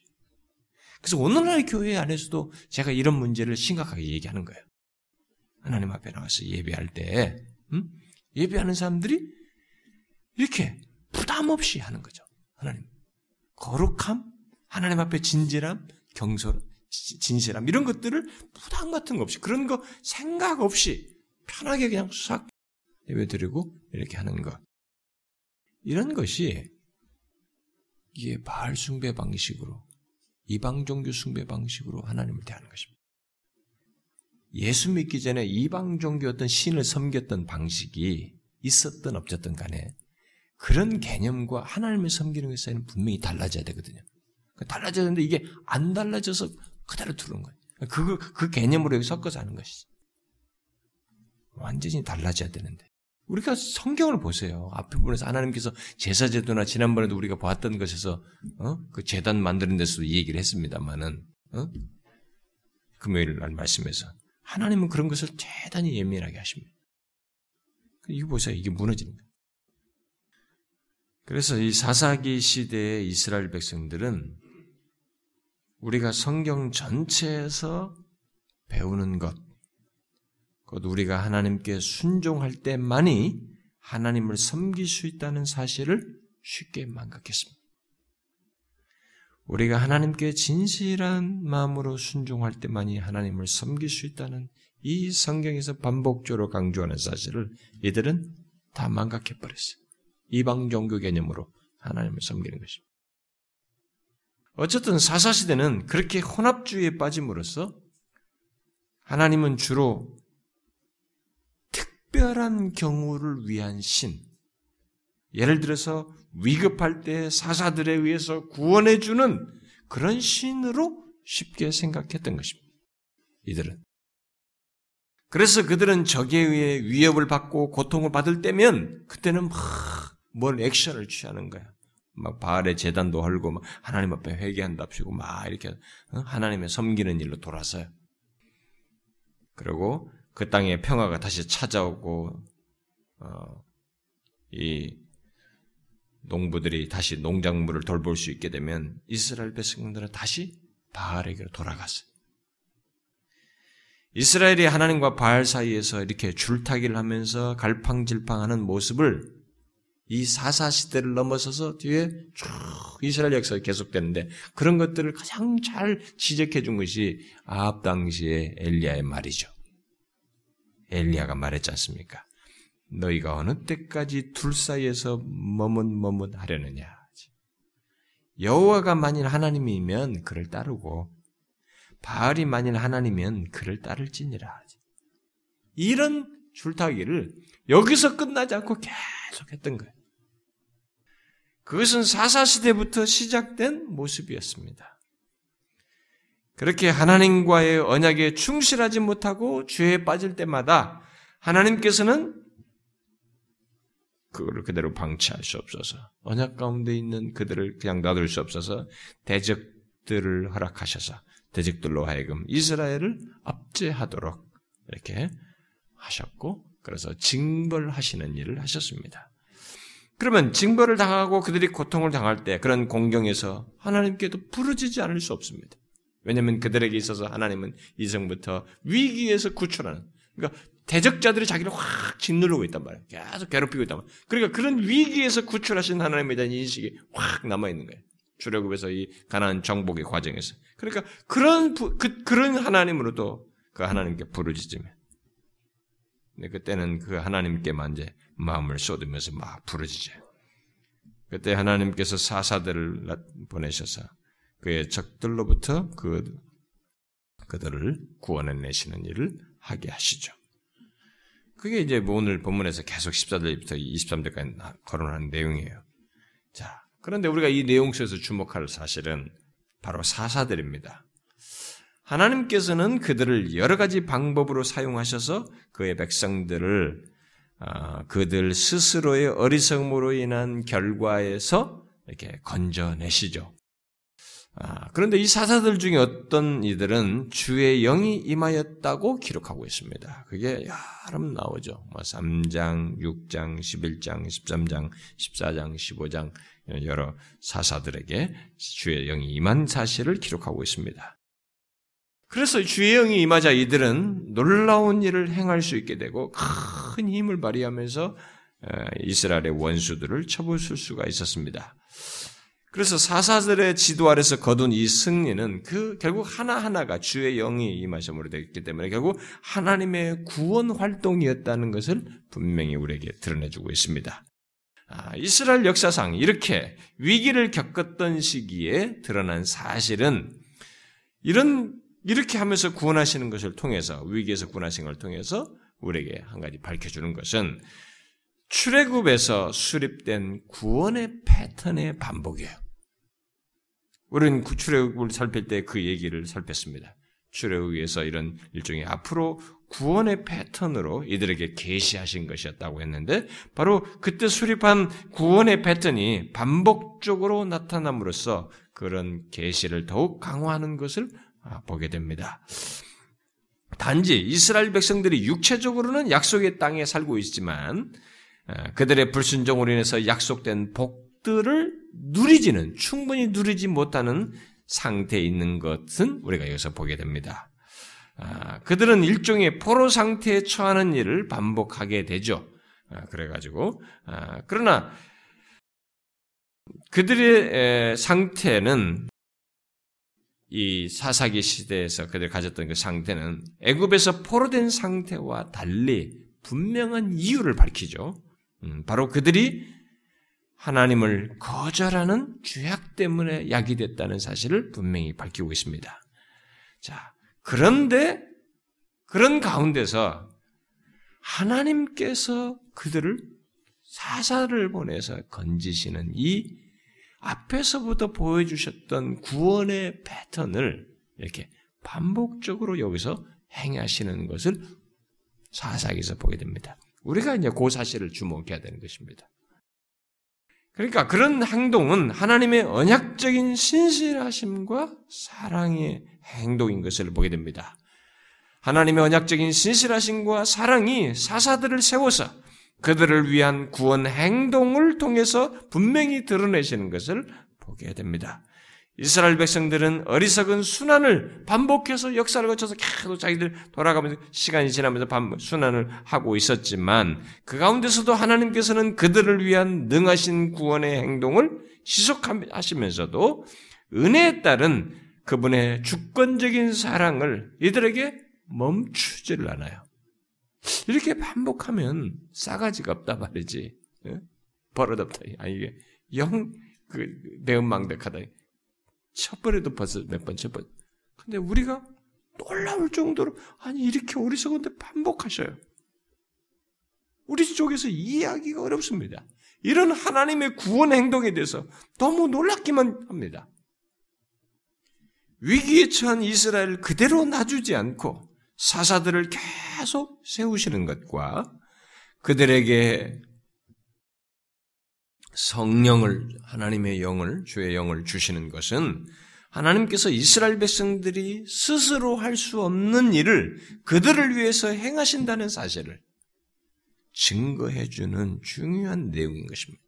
그래서 오늘날 교회 안에서도 제가 이런 문제를 심각하게 얘기하는 거예요. 하나님 앞에 나와서 예배할 때 음? 예배하는 사람들이 이렇게 부담 없이 하는 거죠. 하나님 거룩함, 하나님 앞에 진실함, 경솔, 진실함 이런 것들을 부담 같은 거 없이 그런 거 생각 없이 편하게 그냥 싹 예배 드리고 이렇게 하는 것 이런 것이 이게 바알 숭배 방식으로 이방 종교 숭배 방식으로 하나님을 대하는 것입니다. 예수 믿기 전에 이방 종교 어떤 신을 섬겼던 방식이 있었던 없었던 간에 그런 개념과 하나님을 섬기는 것에는 분명히 달라져야 되거든요. 그 달라져야 되는데 이게 안 달라져서 그대로 두는 거예요. 그, 그 개념으로 여기 섞어서 하는 것이지. 완전히 달라져야 되는데. 우리가 성경을 보세요. 앞에 부분에서 하나님께서 제사제도나 지난번에도 우리가 봤던 것에서, 어? 그 재단 만드는 데서도 이 얘기를 했습니다만은, 어? 금요일 날 말씀에서. 하나님은 그런 것을 대단히 예민하게 하십니다. 이거 보세요. 이게 무너지는 거예요. 그래서 이 사사기 시대의 이스라엘 백성들은 우리가 성경 전체에서 배우는 것, 곧 우리가 하나님께 순종할 때만이 하나님을 섬길 수 있다는 사실을 쉽게 망각했습니다. 우리가 하나님께 진실한 마음으로 순종할 때만이 하나님을 섬길 수 있다는 이 성경에서 반복적으로 강조하는 사실을 이들은 다 망각해 버렸어요. 이방 종교 개념으로 하나님을 섬기는 것입니다. 어쨌든 사사시대는 그렇게 혼합주의에 빠짐으로써 하나님은 주로 특별한 경우를 위한 신, 예를 들어서 위급할 때 사사들에 의해서 구원해주는 그런 신으로 쉽게 생각했던 것입니다. 이들은. 그래서 그들은 적에 의해 위협을 받고 고통을 받을 때면 그때는 막뭘 액션을 취하는 거야. 막 바알의 재단도 헐고 막 하나님 앞에 회개한답시고 막 이렇게 하나님의 섬기는 일로 돌아서요. 그리고 그 땅에 평화가 다시 찾아오고 어, 이 농부들이 다시 농작물을 돌볼 수 있게 되면 이스라엘 백성들은 다시 바알에게로 돌아갔어요. 이스라엘이 하나님과 바알 사이에서 이렇게 줄타기를 하면서 갈팡질팡하는 모습을 이 사사 시대를 넘어서서 뒤에 쭉 이스라엘 역사가 계속되는데 그런 것들을 가장 잘 지적해 준 것이 아합 당시의 엘리야의 말이죠. 엘리야가 말했지 않습니까? 너희가 어느 때까지 둘 사이에서 머뭇머뭇 하려느냐. 여호와가 만일 하나님이면 그를 따르고 바알이 만일 하나님이면 그를 따를지니라. 이런 줄타기를 여기서 끝나지 않고 계속 했던 거예요. 그것은 사사시대부터 시작된 모습이었습니다. 그렇게 하나님과의 언약에 충실하지 못하고 죄에 빠질 때마다 하나님께서는 그거를 그대로 방치할 수 없어서 언약 가운데 있는 그들을 그냥 놔둘 수 없어서 대적들을 허락하셔서 대적들로 하여금 이스라엘을 압제하도록 이렇게 하셨고 그래서 징벌하시는 일을 하셨습니다. 그러면 징벌을 당하고 그들이 고통을 당할 때 그런 공경에서 하나님께도 부르지지 않을 수 없습니다. 왜냐하면 그들에게 있어서 하나님은 이성부터 위기에서 구출하는 그러니까 대적자들이 자기를 확 짓누르고 있단 말이에요. 계속 괴롭히고 있단 말이에요. 그러니까 그런 위기에서 구출하신 하나님에 대한 인식이 확 남아 있는 거예요. 출애굽에서 이 가나안 정복의 과정에서. 그러니까 그런 그 그런 하나님으로도 그 하나님께 부르짖으면. 근데 그때는 그 하나님께만 이제 마음을 쏟으면서 막 부르짖어요. 그때 하나님께서 사사들을 보내셔서 그의 적들로부터 그 그들을 구원해내시는 일을 하게 하시죠. 그게 이제 뭐 오늘 본문에서 계속 14절부터 23절까지 거론하는 내용이에요. 자, 그런데 우리가 이 내용 속에서 주목할 사실은 바로 사사들입니다. 하나님께서는 그들을 여러 가지 방법으로 사용하셔서 그의 백성들을 어, 그들 스스로의 어리석음으로 인한 결과에서 이렇게 건져내시죠. 아, 그런데 이 사사들 중에 어떤 이들은 주의 영이 임하였다고 기록하고 있습니다. 그게 번 나오죠. 뭐 3장, 6장, 11장, 13장, 14장, 15장 여러 사사들에게 주의 영이 임한 사실을 기록하고 있습니다. 그래서 주의 영이 임하자 이들은 놀라운 일을 행할 수 있게 되고 큰 힘을 발휘하면서 이스라엘의 원수들을 쳐부술 수가 있었습니다. 그래서 사사들의 지도 아래서 거둔 이 승리는 그 결국 하나하나가 주의 영이 임하심으로 되었기 때문에 결국 하나님의 구원 활동이었다는 것을 분명히 우리에게 드러내주고 있습니다. 아, 이스라엘 역사상 이렇게 위기를 겪었던 시기에 드러난 사실은 이런 이렇게 하면서 구원하시는 것을 통해서 위기에서 구원하신 걸 통해서 우리에게 한 가지 밝혀주는 것은 출애굽에서 수립된 구원의 패턴의 반복이에요. 우리는 출애굽을 살필 때 그 얘기를 살폈습니다. 출애굽에서 이런 일종의 앞으로 구원의 패턴으로 이들에게 계시하신 것이었다고 했는데 바로 그때 수립한 구원의 패턴이 반복적으로 나타남으로써 그런 계시를 더욱 강화하는 것을 보게 됩니다. 단지 이스라엘 백성들이 육체적으로는 약속의 땅에 살고 있지만 그들의 불순종으로 인해서 약속된 복들을 누리지는 충분히 누리지 못하는 상태에 있는 것은 우리가 여기서 보게 됩니다. 아, 그들은 일종의 포로 상태에 처하는 일을 반복하게 되죠. 아, 그래가지고 아, 그러나 그들의 상태는 이 사사기 시대에서 그들 가졌던 그 상태는 애굽에서 포로된 상태와 달리 분명한 이유를 밝히죠. 음, 바로 그들이 하나님을 거절하는 죄악 때문에 약이 됐다는 사실을 분명히 밝히고 있습니다. 자, 그런데 그런 가운데서 하나님께서 그들을 사사를 보내서 건지시는 이 앞에서부터 보여주셨던 구원의 패턴을 이렇게 반복적으로 여기서 행하시는 것을 사사기에서 보게 됩니다. 우리가 이제 그 사실을 주목해야 되는 것입니다. 그러니까 그런 행동은 하나님의 언약적인 신실하심과 사랑의 행동인 것을 보게 됩니다. 하나님의 언약적인 신실하심과 사랑이 사사들을 세워서 그들을 위한 구원 행동을 통해서 분명히 드러내시는 것을 보게 됩니다. 이스라엘 백성들은 어리석은 순환을 반복해서 역사를 거쳐서 계속 자기들 돌아가면서 시간이 지나면서 순환을 하고 있었지만 그 가운데서도 하나님께서는 그들을 위한 능하신 구원의 행동을 지속하시면서도 은혜에 따른 그분의 주권적인 사랑을 이들에게 멈추지를 않아요. 이렇게 반복하면 싸가지가 없다 말이지. 예? 버릇없다. 아니, 이게 영, 그, 매운망덕하다. 첫 번에도 벌써 몇 번, 첫 번. 근데 우리가 놀라울 정도로, 아니, 이렇게 어리석은데 반복하셔요. 우리 쪽에서 이해하기가 어렵습니다. 이런 하나님의 구원 행동에 대해서 너무 놀랍기만 합니다. 위기에 처한 이스라엘 그대로 놔주지 않고 사사들을 계속 세우시는 것과 그들에게 성령을 하나님의 영을 주의 영을 주시는 것은 하나님께서 이스라엘 백성들이 스스로 할 수 없는 일을 그들을 위해서 행하신다는 사실을 증거해 주는 중요한 내용인 것입니다.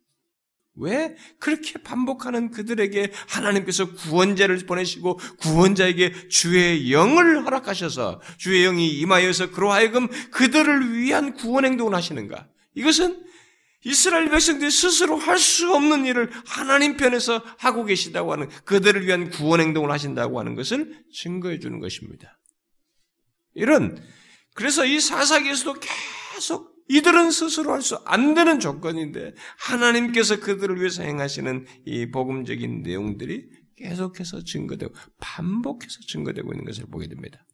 왜 그렇게 반복하는 그들에게 하나님께서 구원자를 보내시고 구원자에게 주의 영을 허락하셔서 주의 영이 임하여서 그로 하여금 그들을 위한 구원 행동을 하시는가? 이것은 이스라엘 백성들이 스스로 할 수 없는 일을 하나님 편에서 하고 계시다고 하는 그들을 위한 구원 행동을 하신다고 하는 것을 증거해 주는 것입니다. 이런 그래서 이 사사기에서도 계속 이들은 스스로 할 수 안 되는 조건인데 하나님께서 그들을 위해서 행하시는 이 복음적인 내용들이 계속해서 증거되고 반복해서 증거되고 있는 것을 보게 됩니다.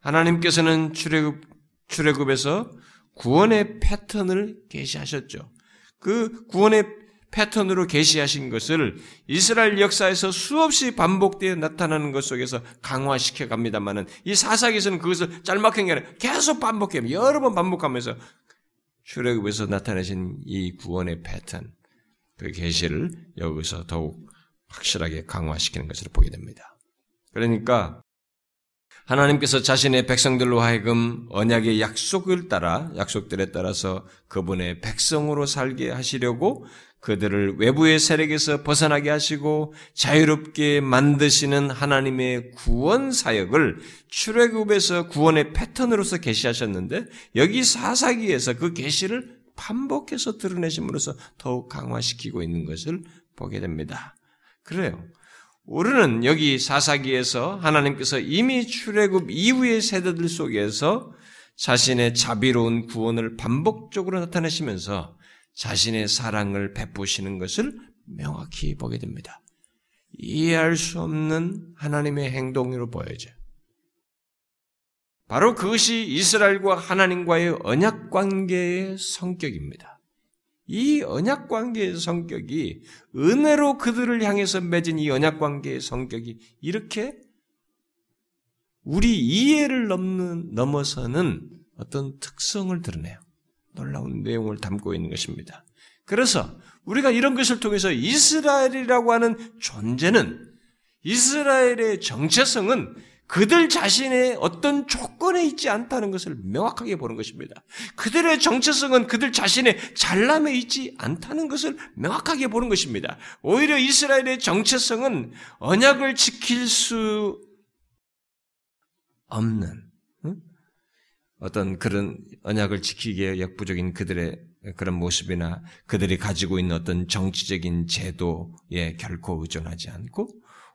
하나님께서는 출애굽 출애굽에서 구원의 패턴을 계시하셨죠. 그 구원의 패턴으로 계시하신 것을 이스라엘 역사에서 수없이 반복되어 나타나는 것 속에서 강화시켜 갑니다만은 이 사사기에서는 그것을 짤막한 게 아니라 계속 반복해요. 여러 번 반복하면서 출애굽에서 나타내신 이 구원의 패턴, 그 계시를 여기서 더욱 확실하게 강화시키는 것을 보게 됩니다. 그러니까 하나님께서 자신의 백성들로 하여금 언약의 약속을 따라 약속들에 따라서 그분의 백성으로 살게 하시려고 그들을 외부의 세력에서 벗어나게 하시고 자유롭게 만드시는 하나님의 구원 사역을 출애굽에서 구원의 패턴으로서 계시하셨는데 여기 사사기에서 그 계시를 반복해서 드러내심으로써 더욱 강화시키고 있는 것을 보게 됩니다. 그래요. 우리는 여기 사사기에서 하나님께서 이미 출애굽 이후의 세대들 속에서 자신의 자비로운 구원을 반복적으로 나타내시면서 자신의 사랑을 베푸시는 것을 명확히 보게 됩니다. 이해할 수 없는 하나님의 행동으로 보여져요. 바로 그것이 이스라엘과 하나님과의 언약 관계의 성격입니다. 이 언약 관계의 성격이 은혜로 그들을 향해서 맺은 이 언약 관계의 성격이 이렇게 우리 이해를 넘는 넘어서는 어떤 특성을 드러내요. 놀라운 내용을 담고 있는 것입니다. 그래서 우리가 이런 것을 통해서 이스라엘이라고 하는 존재는 이스라엘의 정체성은 그들 자신의 어떤 조건에 있지 않다는 것을 명확하게 보는 것입니다. 그들의 정체성은 그들 자신의 잘남에 있지 않다는 것을 명확하게 보는 것입니다. 오히려 이스라엘의 정체성은 언약을 지킬 수 없는 어떤 그런 언약을 지키기에 역부족인 그들의 그런 모습이나 그들이 가지고 있는 어떤 정치적인 제도에 결코 의존하지 않고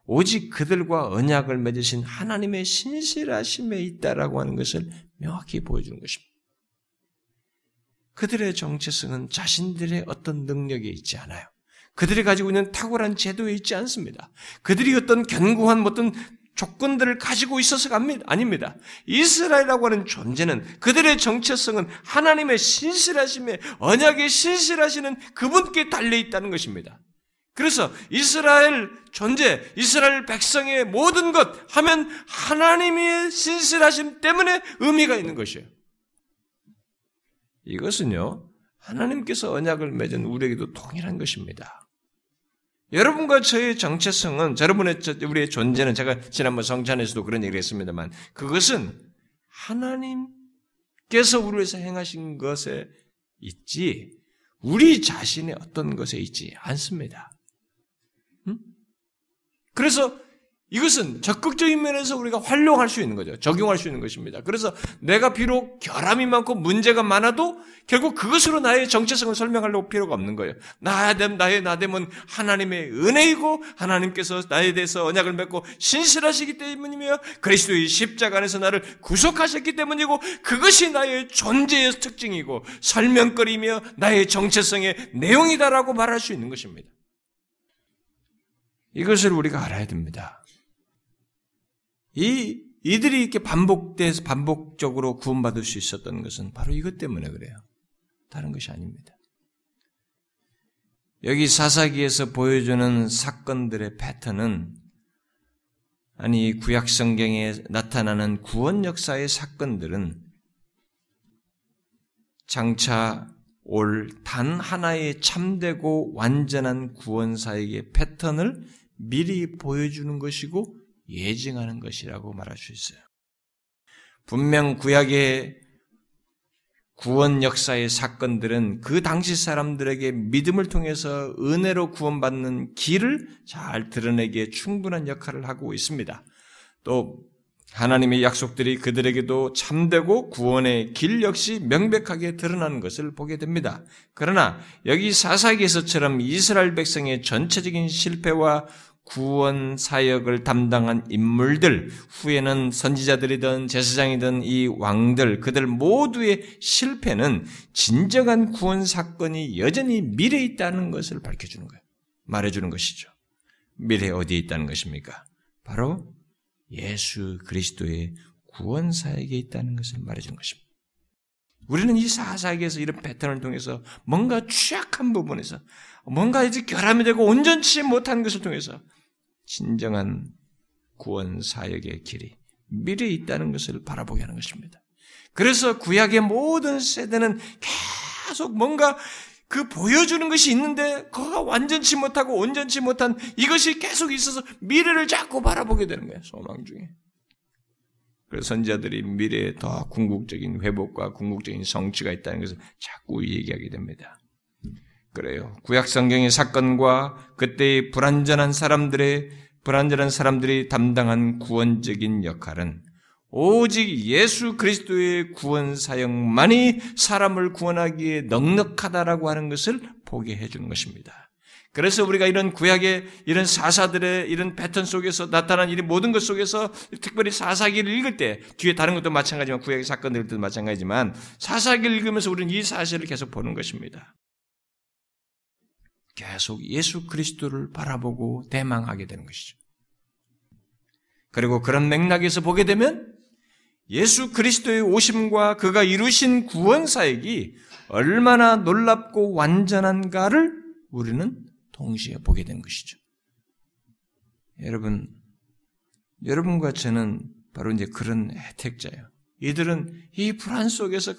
오직 그들과 언약을 맺으신 하나님의 신실하심에 있다라고 하는 것을 명확히 보여주는 것입니다. 그들의 정체성은 자신들의 어떤 능력에 있지 않아요. 그들이 가지고 있는 탁월한 제도에 있지 않습니다. 그들이 어떤 견고한 어떤 조건들을 가지고 있어서가 아닙니다. 이스라엘이라고 하는 존재는 그들의 정체성은 하나님의 신실하심에 언약에 신실하시는 그분께 달려 있다는 것입니다. 그래서 이스라엘 존재, 이스라엘 백성의 모든 것 하면 하나님의 신실하심 때문에 의미가 있는 것이에요. 이것은요, 하나님께서 언약을 맺은 우리에게도 동일한 것입니다. 여러분과 저의 정체성은, 여러분의, 우리의 존재는 제가 지난번 성찬에서도 그런 얘기를 했습니다만, 그것은 하나님께서 우리 위해서 행하신 것에 있지, 우리 자신의 어떤 것에 있지 않습니다. 응? 그래서 이것은 적극적인 면에서 우리가 활용할 수 있는 거죠. 적용할 수 있는 것입니다. 그래서 내가 비록 결함이 많고 문제가 많아도 결국 그것으로 나의 정체성을 설명하려고 필요가 없는 거예요. 나됨, 나의 나됨은 하나님의 은혜이고 하나님께서 나에 대해서 언약을 맺고 신실하시기 때문이며 그리스도의 십자가 안에서 나를 구속하셨기 때문이고 그것이 나의 존재의 특징이고 설명거리며 나의 정체성의 내용이다라고 말할 수 있는 것입니다. 이것을 우리가 알아야 됩니다. 이, 이들이 이렇게 반복돼서 반복적으로 구원받을 수 있었던 것은 바로 이것 때문에 그래요. 다른 것이 아닙니다. 여기 사사기에서 보여주는 사건들의 패턴은 아니 구약 성경에 나타나는 구원 역사의 사건들은 장차 올 단 하나의 참되고 완전한 구원사에게 패턴을 미리 보여주는 것이고 예증하는 것이라고 말할 수 있어요. 분명 구약의 구원 역사의 사건들은 그 당시 사람들에게 믿음을 통해서 은혜로 구원받는 길을 잘 드러내기에 충분한 역할을 하고 있습니다. 또 하나님의 약속들이 그들에게도 참되고 구원의 길 역시 명백하게 드러나는 것을 보게 됩니다. 그러나 여기 사사기에서처럼 이스라엘 백성의 전체적인 실패와 구원 사역을 담당한 인물들, 후에는 선지자들이든 제사장이든 이 왕들, 그들 모두의 실패는 진정한 구원 사건이 여전히 미래에 있다는 것을 밝혀주는 거예요. 말해주는 것이죠. 미래에 어디에 있다는 것입니까? 바로 예수 그리스도의 구원 사역에 있다는 것을 말해주는 것입니다. 우리는 이 사사기에서 이런 패턴을 통해서 뭔가 취약한 부분에서 뭔가 이제 결함이 되고 온전치 못한 것을 통해서 진정한 구원 사역의 길이 미래에 있다는 것을 바라보게 하는 것입니다. 그래서 구약의 모든 세대는 계속 뭔가 그 보여주는 것이 있는데 그가 완전치 못하고 온전치 못한 이것이 계속 있어서 미래를 자꾸 바라보게 되는 거예요. 소망 중에. 그래서 선지자들이 미래에 더 궁극적인 회복과 궁극적인 성취가 있다는 것을 자꾸 얘기하게 됩니다. 그래요. 구약 성경의 사건과 그때의 불완전한 사람들의 불완전한 사람들이 담당한 구원적인 역할은 오직 예수 그리스도의 구원 사역만이 사람을 구원하기에 넉넉하다라고 하는 것을 보게 해주는 것입니다. 그래서 우리가 이런 구약의 이런 사사들의 이런 패턴 속에서 나타난 이 모든 것 속에서 특별히 사사기를 읽을 때 뒤에 다른 것도 마찬가지지만 구약의 사건들도 마찬가지지만 사사기를 읽으면서 우리는 이 사실을 계속 보는 것입니다. 계속 예수 그리스도를 바라보고 대망하게 되는 것이죠. 그리고 그런 맥락에서 보게 되면 예수 그리스도의 오심과 그가 이루신 구원 사역이 얼마나 놀랍고 완전한가를 우리는 동시에 보게 된 것이죠. 여러분, 여러분과 저는 바로 이제 그런 혜택자예요. 이들은 이 불안 속에서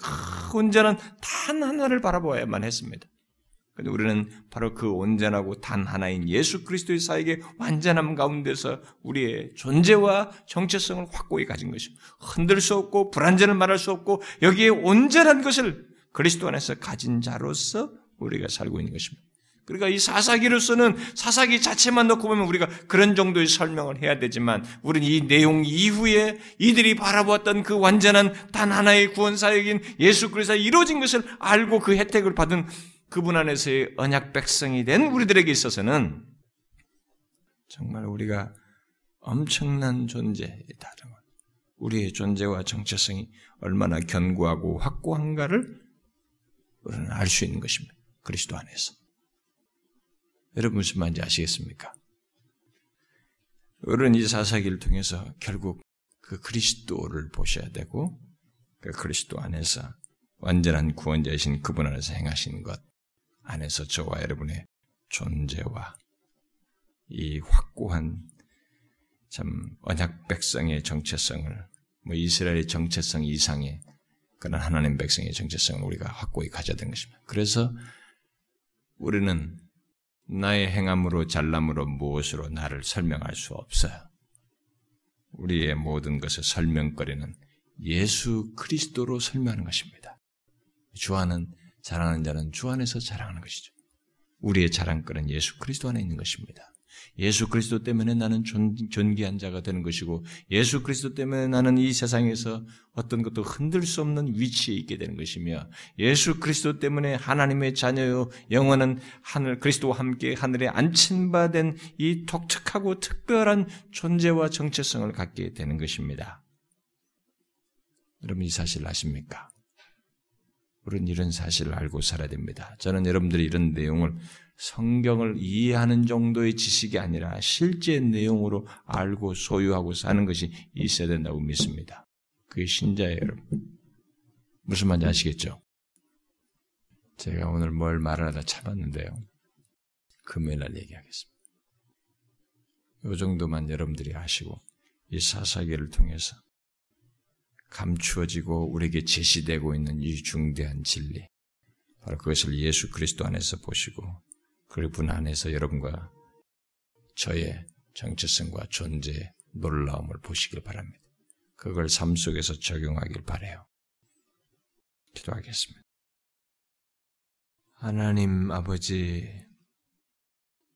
온전한 단 하나를 바라보아야만 했습니다. 근데 우리는 바로 그 온전하고 단 하나인 예수 그리스도의 사에게 완전함 가운데서 우리의 존재와 정체성을 확고히 가진 것입니다. 흔들 수 없고 불완전을 말할 수 없고 여기에 온전한 것을 그리스도 안에서 가진 자로서 우리가 살고 있는 것입니다. 그러니까 이 사사기로서는 사사기 자체만 놓고 보면 우리가 그런 정도의 설명을 해야 되지만 우리는 이 내용 이후에 이들이 바라보았던 그 완전한 단 하나의 구원 사역인 예수 그리스도가 이루어진 것을 알고 그 혜택을 받은 그분 안에서의 언약 백성이 된 우리들에게 있어서는 정말 우리가 엄청난 존재이다. 우리의 존재와 정체성이 얼마나 견고하고 확고한가를 우리는 알 수 있는 것입니다. 그리스도 안에서. 여러분 무슨 말인지 아시겠습니까? 우리는 이 사사기를 통해서 결국 그 그리스도를 보셔야 되고 그 그리스도 안에서 완전한 구원자이신 그분 안에서 행하신 것 안에서 저와 여러분의 존재와 이 확고한 참 언약 백성의 정체성을 뭐 이스라엘의 정체성 이상의 그런 하나님 백성의 정체성을 우리가 확고히 가져야 되는 것입니다. 그래서 우리는 나의 행함으로 잘남으로 무엇으로 나를 설명할 수 없어요. 우리의 모든 것의 설명거리는 예수 그리스도로 설명하는 것입니다. 주 안은 자랑하는 자는 주 안에서 자랑하는 것이죠. 우리의 자랑거리는 예수 그리스도 안에 있는 것입니다. 예수 그리스도 때문에 나는 존, 존귀한 자가 되는 것이고 예수 그리스도 때문에 나는 이 세상에서 어떤 것도 흔들 수 없는 위치에 있게 되는 것이며 예수 그리스도 때문에 하나님의 자녀요 영원한 하늘 그리스도와 함께 하늘에 앉힘받은 이 독특하고 특별한 존재와 정체성을 갖게 되는 것입니다. 여러분 이 사실 아십니까? 우리는 이런 사실을 알고 살아야 됩니다. 저는 여러분들이 이런 내용을 성경을 이해하는 정도의 지식이 아니라 실제 내용으로 알고 소유하고 사는 것이 있어야 된다고 믿습니다. 그게 신자예요, 여러분. 무슨 말인지 아시겠죠? 제가 오늘 뭘 말하다 참았는데요. 금요일 날 얘기하겠습니다. 이 정도만 여러분들이 아시고 이 사사기를 통해서 감추어지고 우리에게 제시되고 있는 이 중대한 진리 바로 그것을 예수 그리스도 안에서 보시고 그분 안에서 여러분과 저의 정체성과 존재의 놀라움을 보시길 바랍니다. 그걸 삶 속에서 적용하길 바래요. 기도하겠습니다. 하나님 아버지,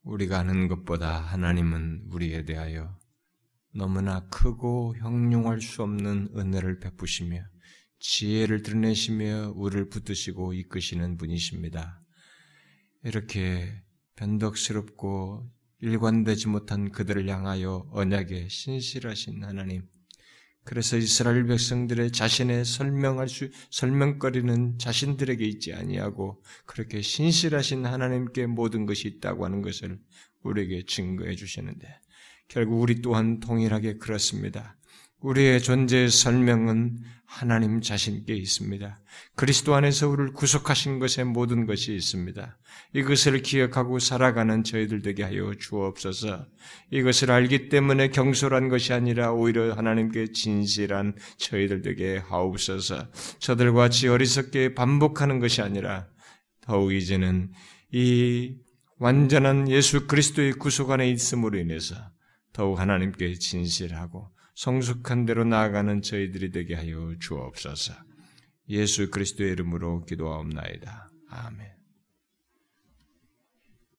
우리가 아는 것보다 하나님은 우리에 대하여 너무나 크고 형용할 수 없는 은혜를 베푸시며 지혜를 드러내시며 우리를 붙드시고 이끄시는 분이십니다. 이렇게 변덕스럽고 일관되지 못한 그들을 향하여 언약에 신실하신 하나님. 그래서 이스라엘 백성들의 자신의 설명할 수 설명거리는 자신들에게 있지 아니하고 그렇게 신실하신 하나님께 모든 것이 있다고 하는 것을 우리에게 증거해 주시는데 결국 우리 또한 동일하게 그렇습니다. 우리의 존재의 설명은 하나님 자신께 있습니다. 그리스도 안에서 우리를 구속하신 것에 모든 것이 있습니다. 이것을 기억하고 살아가는 저희들 되게 하여 주옵소서. 이것을 알기 때문에 경솔한 것이 아니라 오히려 하나님께 진실한 저희들 되게 하옵소서. 저들과 같이 어리석게 반복하는 것이 아니라 더욱 이제는 이 완전한 예수 그리스도의 구속 안에 있음으로 인해서 더욱 하나님께 진실하고 성숙한 대로 나아가는 저희들이 되게 하여 주옵소서. 예수 그리스도의 이름으로 기도하옵나이다. 아멘.